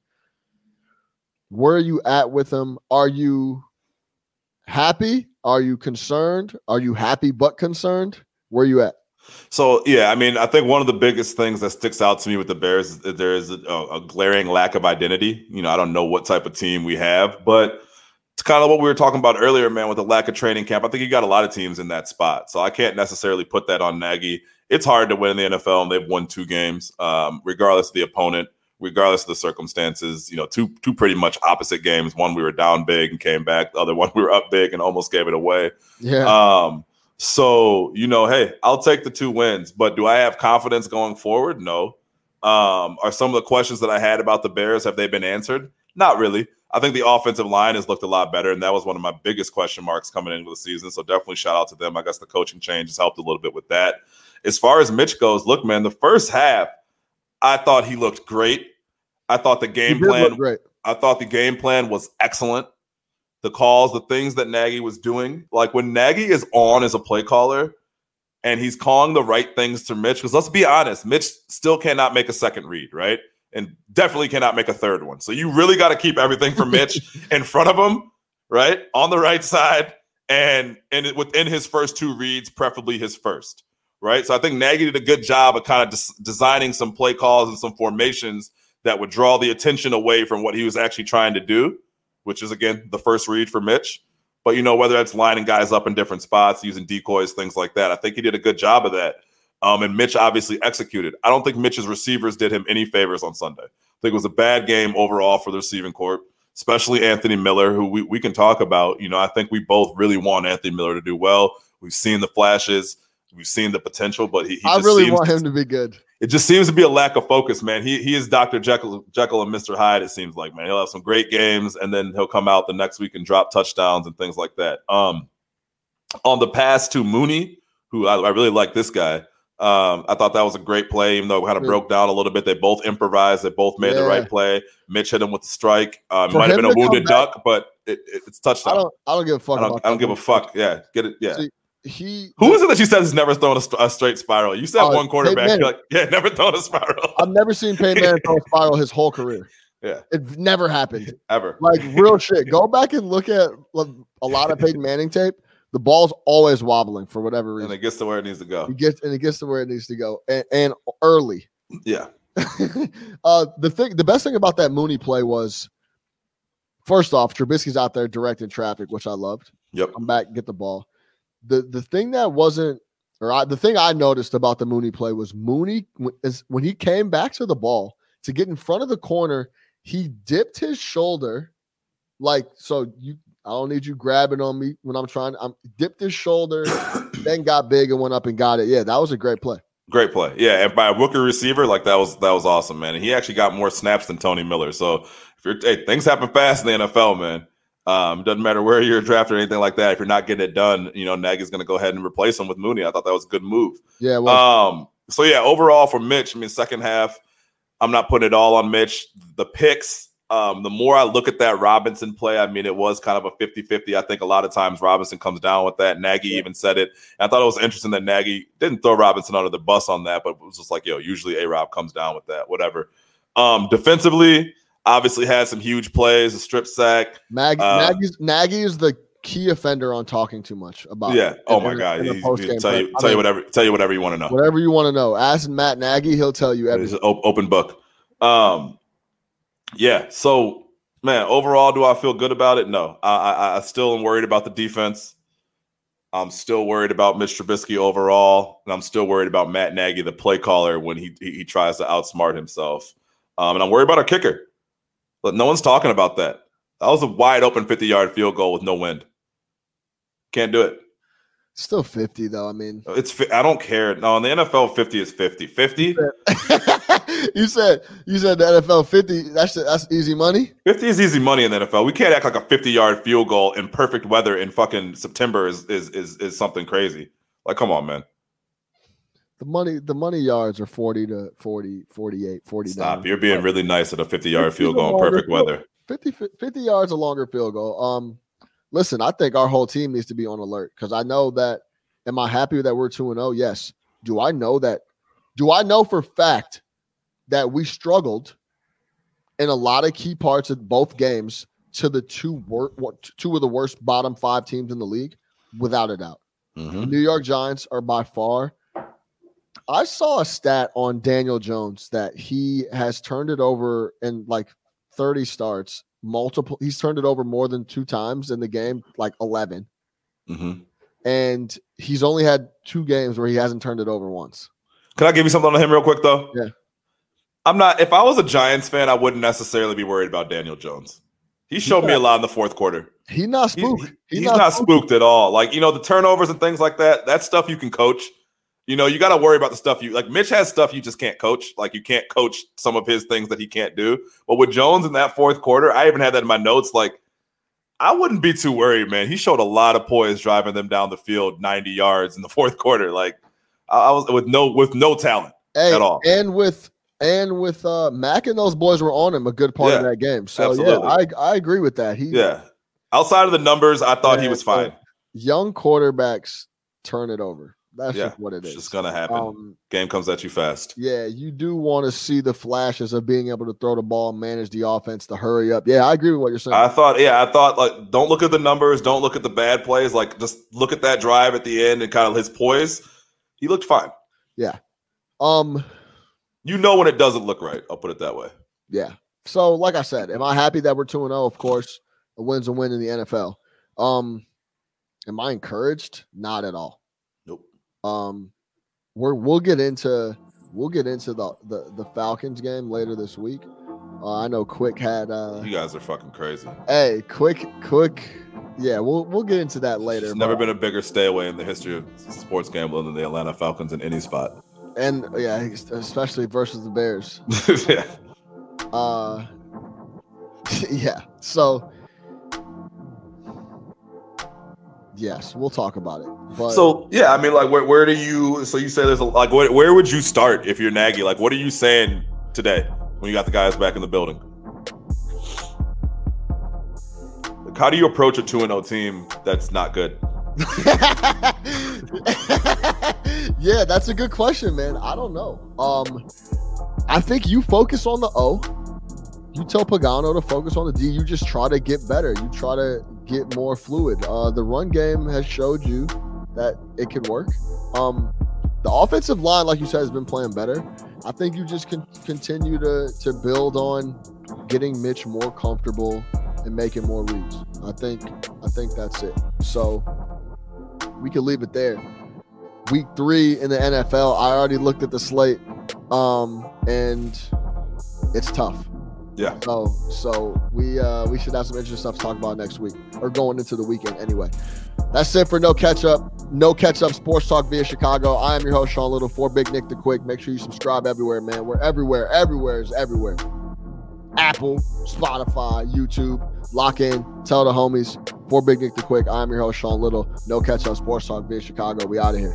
Where are you at with them? Are you happy? Are you concerned? Are you happy but concerned? Where are you at? So yeah, I mean, I think one of the biggest things that sticks out to me with the Bears is that there is a, a glaring lack of identity. You know, I don't know what type of team we have, but it's kind of what we were talking about earlier, man, with the lack of training camp. I think you got a lot of teams in that spot, so I can't necessarily put that on Nagy. It's hard to win in the NFL, and they've won two games, um, regardless of the opponent, regardless of the circumstances. You know, two two pretty much opposite games. One we were down big and came back. The other one we were up big and almost gave it away. Yeah. Um, so you know, hey, I'll take the two wins, but do I have confidence going forward? No. Um, are some of the questions that I had about the Bears have they been answered? Not really. I think the offensive line has looked a lot better, and that was one of my biggest question marks coming into the season. So definitely shout out to them. I guess the coaching change has helped a little bit with that. As far as Mitch goes, look, man, the first half, I thought he looked great. I thought the game plan great. I thought the game plan was excellent. The calls, the things that Nagy was doing, like when Nagy is on as a play caller and he's calling the right things to Mitch, because let's be honest, Mitch still cannot make a second read, right? And definitely cannot make a third one. So you really got to keep everything for Mitch in front of him, right? On the right side and and within his first two reads, preferably his first, right? So I think Nagy did a good job of kind of des- designing some play calls and some formations that would draw the attention away from what he was actually trying to do, which is again the first read for Mitch. But you know, whether that's lining guys up in different spots, using decoys, things like that, I think he did a good job of that. Um, and Mitch obviously executed. I don't think Mitch's receivers did him any favors on Sunday. I think it was a bad game overall for the receiving corps, especially Anthony Miller, who we, we can talk about. You know, I think we both really want Anthony Miller to do well. We've seen the flashes, we've seen the potential, but he, he I really want him to be good. It just seems to be a lack of focus, man. He he is Dr. Jekyll, Jekyll and Mr. Hyde, it seems like, man. He'll have some great games and then he'll come out the next week and drop touchdowns and things like that. Um on the pass to Mooney, who I, I really like this guy. Um, I thought that was a great play, even though it kind of Yeah. broke down a little bit. They both improvised. They both made the right play. Mitch hit him with the strike. Um, it might have been a wounded back- duck, but it, it, it's I touchdown. don't. I don't give a fuck. I don't, about I don't give a fuck. Yeah, get it. Yeah. See, He. Who is it that you said has never thrown a, a straight spiral? You said Oh, one quarterback. Like, yeah, never thrown a spiral I've never seen Peyton Manning throw a spiral his whole career. Yeah. It never happened. ever. Like real shit. Go back and look at like, a lot of Peyton Manning tape. The ball's always wobbling for whatever reason, And it gets to where it needs to go. It gets and it gets to where it needs to go, and, and early. Yeah. uh, the thing, the best thing about that Mooney play was, first off, Trubisky's out there directing traffic, which I loved. Yep. Come back, get the ball. The the thing that wasn't, or I, the thing I noticed about the Mooney play was Mooney is when he came back to the ball to get in front of the corner, he dipped his shoulder, like so. You, I don't need you grabbing on me when I'm trying. I'm dipped his shoulder, then got big and went up and got it. Yeah, that was a great play. Great play. Yeah, and by a rookie receiver, like that was that was awesome, man. And he actually got more snaps than Tony Miller. So if you're hey, things happen fast in the NFL, man. Um, doesn't matter where you're drafted or anything like that. If you're not getting it done, you know, Nagy's gonna go ahead and replace him with Mooney. I thought that was a good move. Yeah, Um, so yeah, overall for Mitch, I mean, second half, I'm not putting it all on Mitch. The picks, um, the more I look at that Robinson play, I mean, it was kind of a 50 50. I think a lot of times Robinson comes down with that. Nagy even said it. And I thought it was interesting that Nagy didn't throw Robinson under the bus on that, but it was just like, yo, usually A Rob comes down with that, whatever. Um, defensively, obviously had some huge plays, a strip sack. Mag, uh, Nagy's, Nagy is the key offender on talking too much about. Yeah. it Oh my in- God. in a He- post-game tell you, I tell you whatever, tell you whatever you want to know. whatever you want to know. Ask Matt Nagy, he'll tell you It's everything. an open book. Um, yeah. So, man, overall, do I feel good about it? No. I, I, I still am worried about the defense. I'm still worried about Mitch Trubisky overall, and I'm still worried about Matt Nagy, the play caller, when he he, he tries to outsmart himself. Um, and I'm worried about our kicker, but no one's talking about that. That was a wide open 50 yard field goal with no wind. Can't do it. Still 50 though. I mean, It's I don't care. No, in the NFL, 50 is 50. 50. you said you said the NFL 50. That's that's easy money. 50 is easy money in the NFL. We can't act like a 50 yard field goal in perfect weather in fucking September is is is is something crazy. Like, come on, man. The money the money yards are 40 to 40, 48, 49. Stop. You're being really nice at a 50 yard field goal in perfect longer weather. 50, 50 yards a longer field goal. Um, listen, I think our whole team needs to be on alert because I know that. Am I happy that we're two and zero? Yes. Do I know that? Do I know for fact that we struggled in a lot of key parts of both games to the two wor- two of the worst bottom five teams in the league, without a doubt. Mhm. The New York Giants are by far. I saw a stat on Daniel Jones that he has turned it over in like 30 starts, multiple. He's turned it over more than two times in the game, like 11. Mhm. And he's only had two games where he hasn't turned it over once. Can I give you something on him real quick though? Yeah. I'm not. If I was a Giants fan, I wouldn't necessarily be worried about Daniel Jones. He showed me a lot in the fourth quarter. He's not He- spooked. he's, not, spooked at all. Like you know, the turnovers and things like that. That's stuff you can coach. You know, you got to worry about the stuff you like. Mitch has stuff you just can't coach. Like you can't coach some of his things that he can't do. But with Jones in that fourth quarter, I even had that in my notes. Like I wouldn't be too worried, man. He showed a lot of poise driving them down the field, ninety yards in the fourth quarter. Like I, was with no with no talent. Hey, at all. And with and with uh Mack and those boys were on him a good part of that game. So absolutely. yeah, I I agree with that. He Yeah. Outside of the numbers, I thought he was fine. young quarterbacks turn it over. That's Yeah, just what it is. It's just gonna happen. Um, Game comes at you fast. yeah, you do want to see the flashes of being able to throw the ball, manage the offense, to hurry up. Yeah, I agree with what you're saying. I thought, yeah, I thought like don't look at the numbers, don't look at the bad plays, like just look at that drive at the end and kind of his poise. He looked fine. Yeah. Um, You know when it doesn't look right. I'll put it that way. Yeah. So, like I said, am I happy that we're 2 and 0? Of course. A win's a win in the NFL. Um, am I encouraged? Not at all. Um, we're we'll get into we'll get into the the, the Falcons game later this week. Uh, I know Quick had uh You guys are fucking crazy. hey, Quick Quick yeah, we'll we'll get into that later. There's never been a bigger stay away in the history of sports gambling than the Atlanta Falcons in any spot. and yeah, especially versus the Bears. yeah. Uh yeah. So yes, we'll talk about it. But So yeah, I mean, like, where, where do you? So you say there's a like, where, where would you start if you're Nagy? Like, what are you saying today when you got the guys back in the building? Like, how do you approach a two and zero team that's not good? yeah, that's a good question, man. I don't know. Um, I think you focus on the O. You tell Pagano to focus on the D. You just try to get better. You try to get more fluid. Uh, the run game has showed you that it can work. Um, the offensive line, like you said, has been playing better. I think you just can continue to to build on getting Mitch more comfortable and making more reads. I think I think that's it. So we could leave it there. Week three in the NFL, I already looked at the slate, um, and it's tough. Yeah. So so we uh, we should have some interesting stuff to talk about next week or going into the weekend anyway. That's it for no catch up. No catch up sports talk via Chicago. I am your host Sean Little for Big Nick the Quick. Make sure you subscribe everywhere, man. We're everywhere. Everywhere is everywhere. Apple, Spotify, YouTube. Lock in. Tell the homies. For Big Nick the Quick, I'm your host Sean Little. No catch up sports talk via Chicago. We out of here.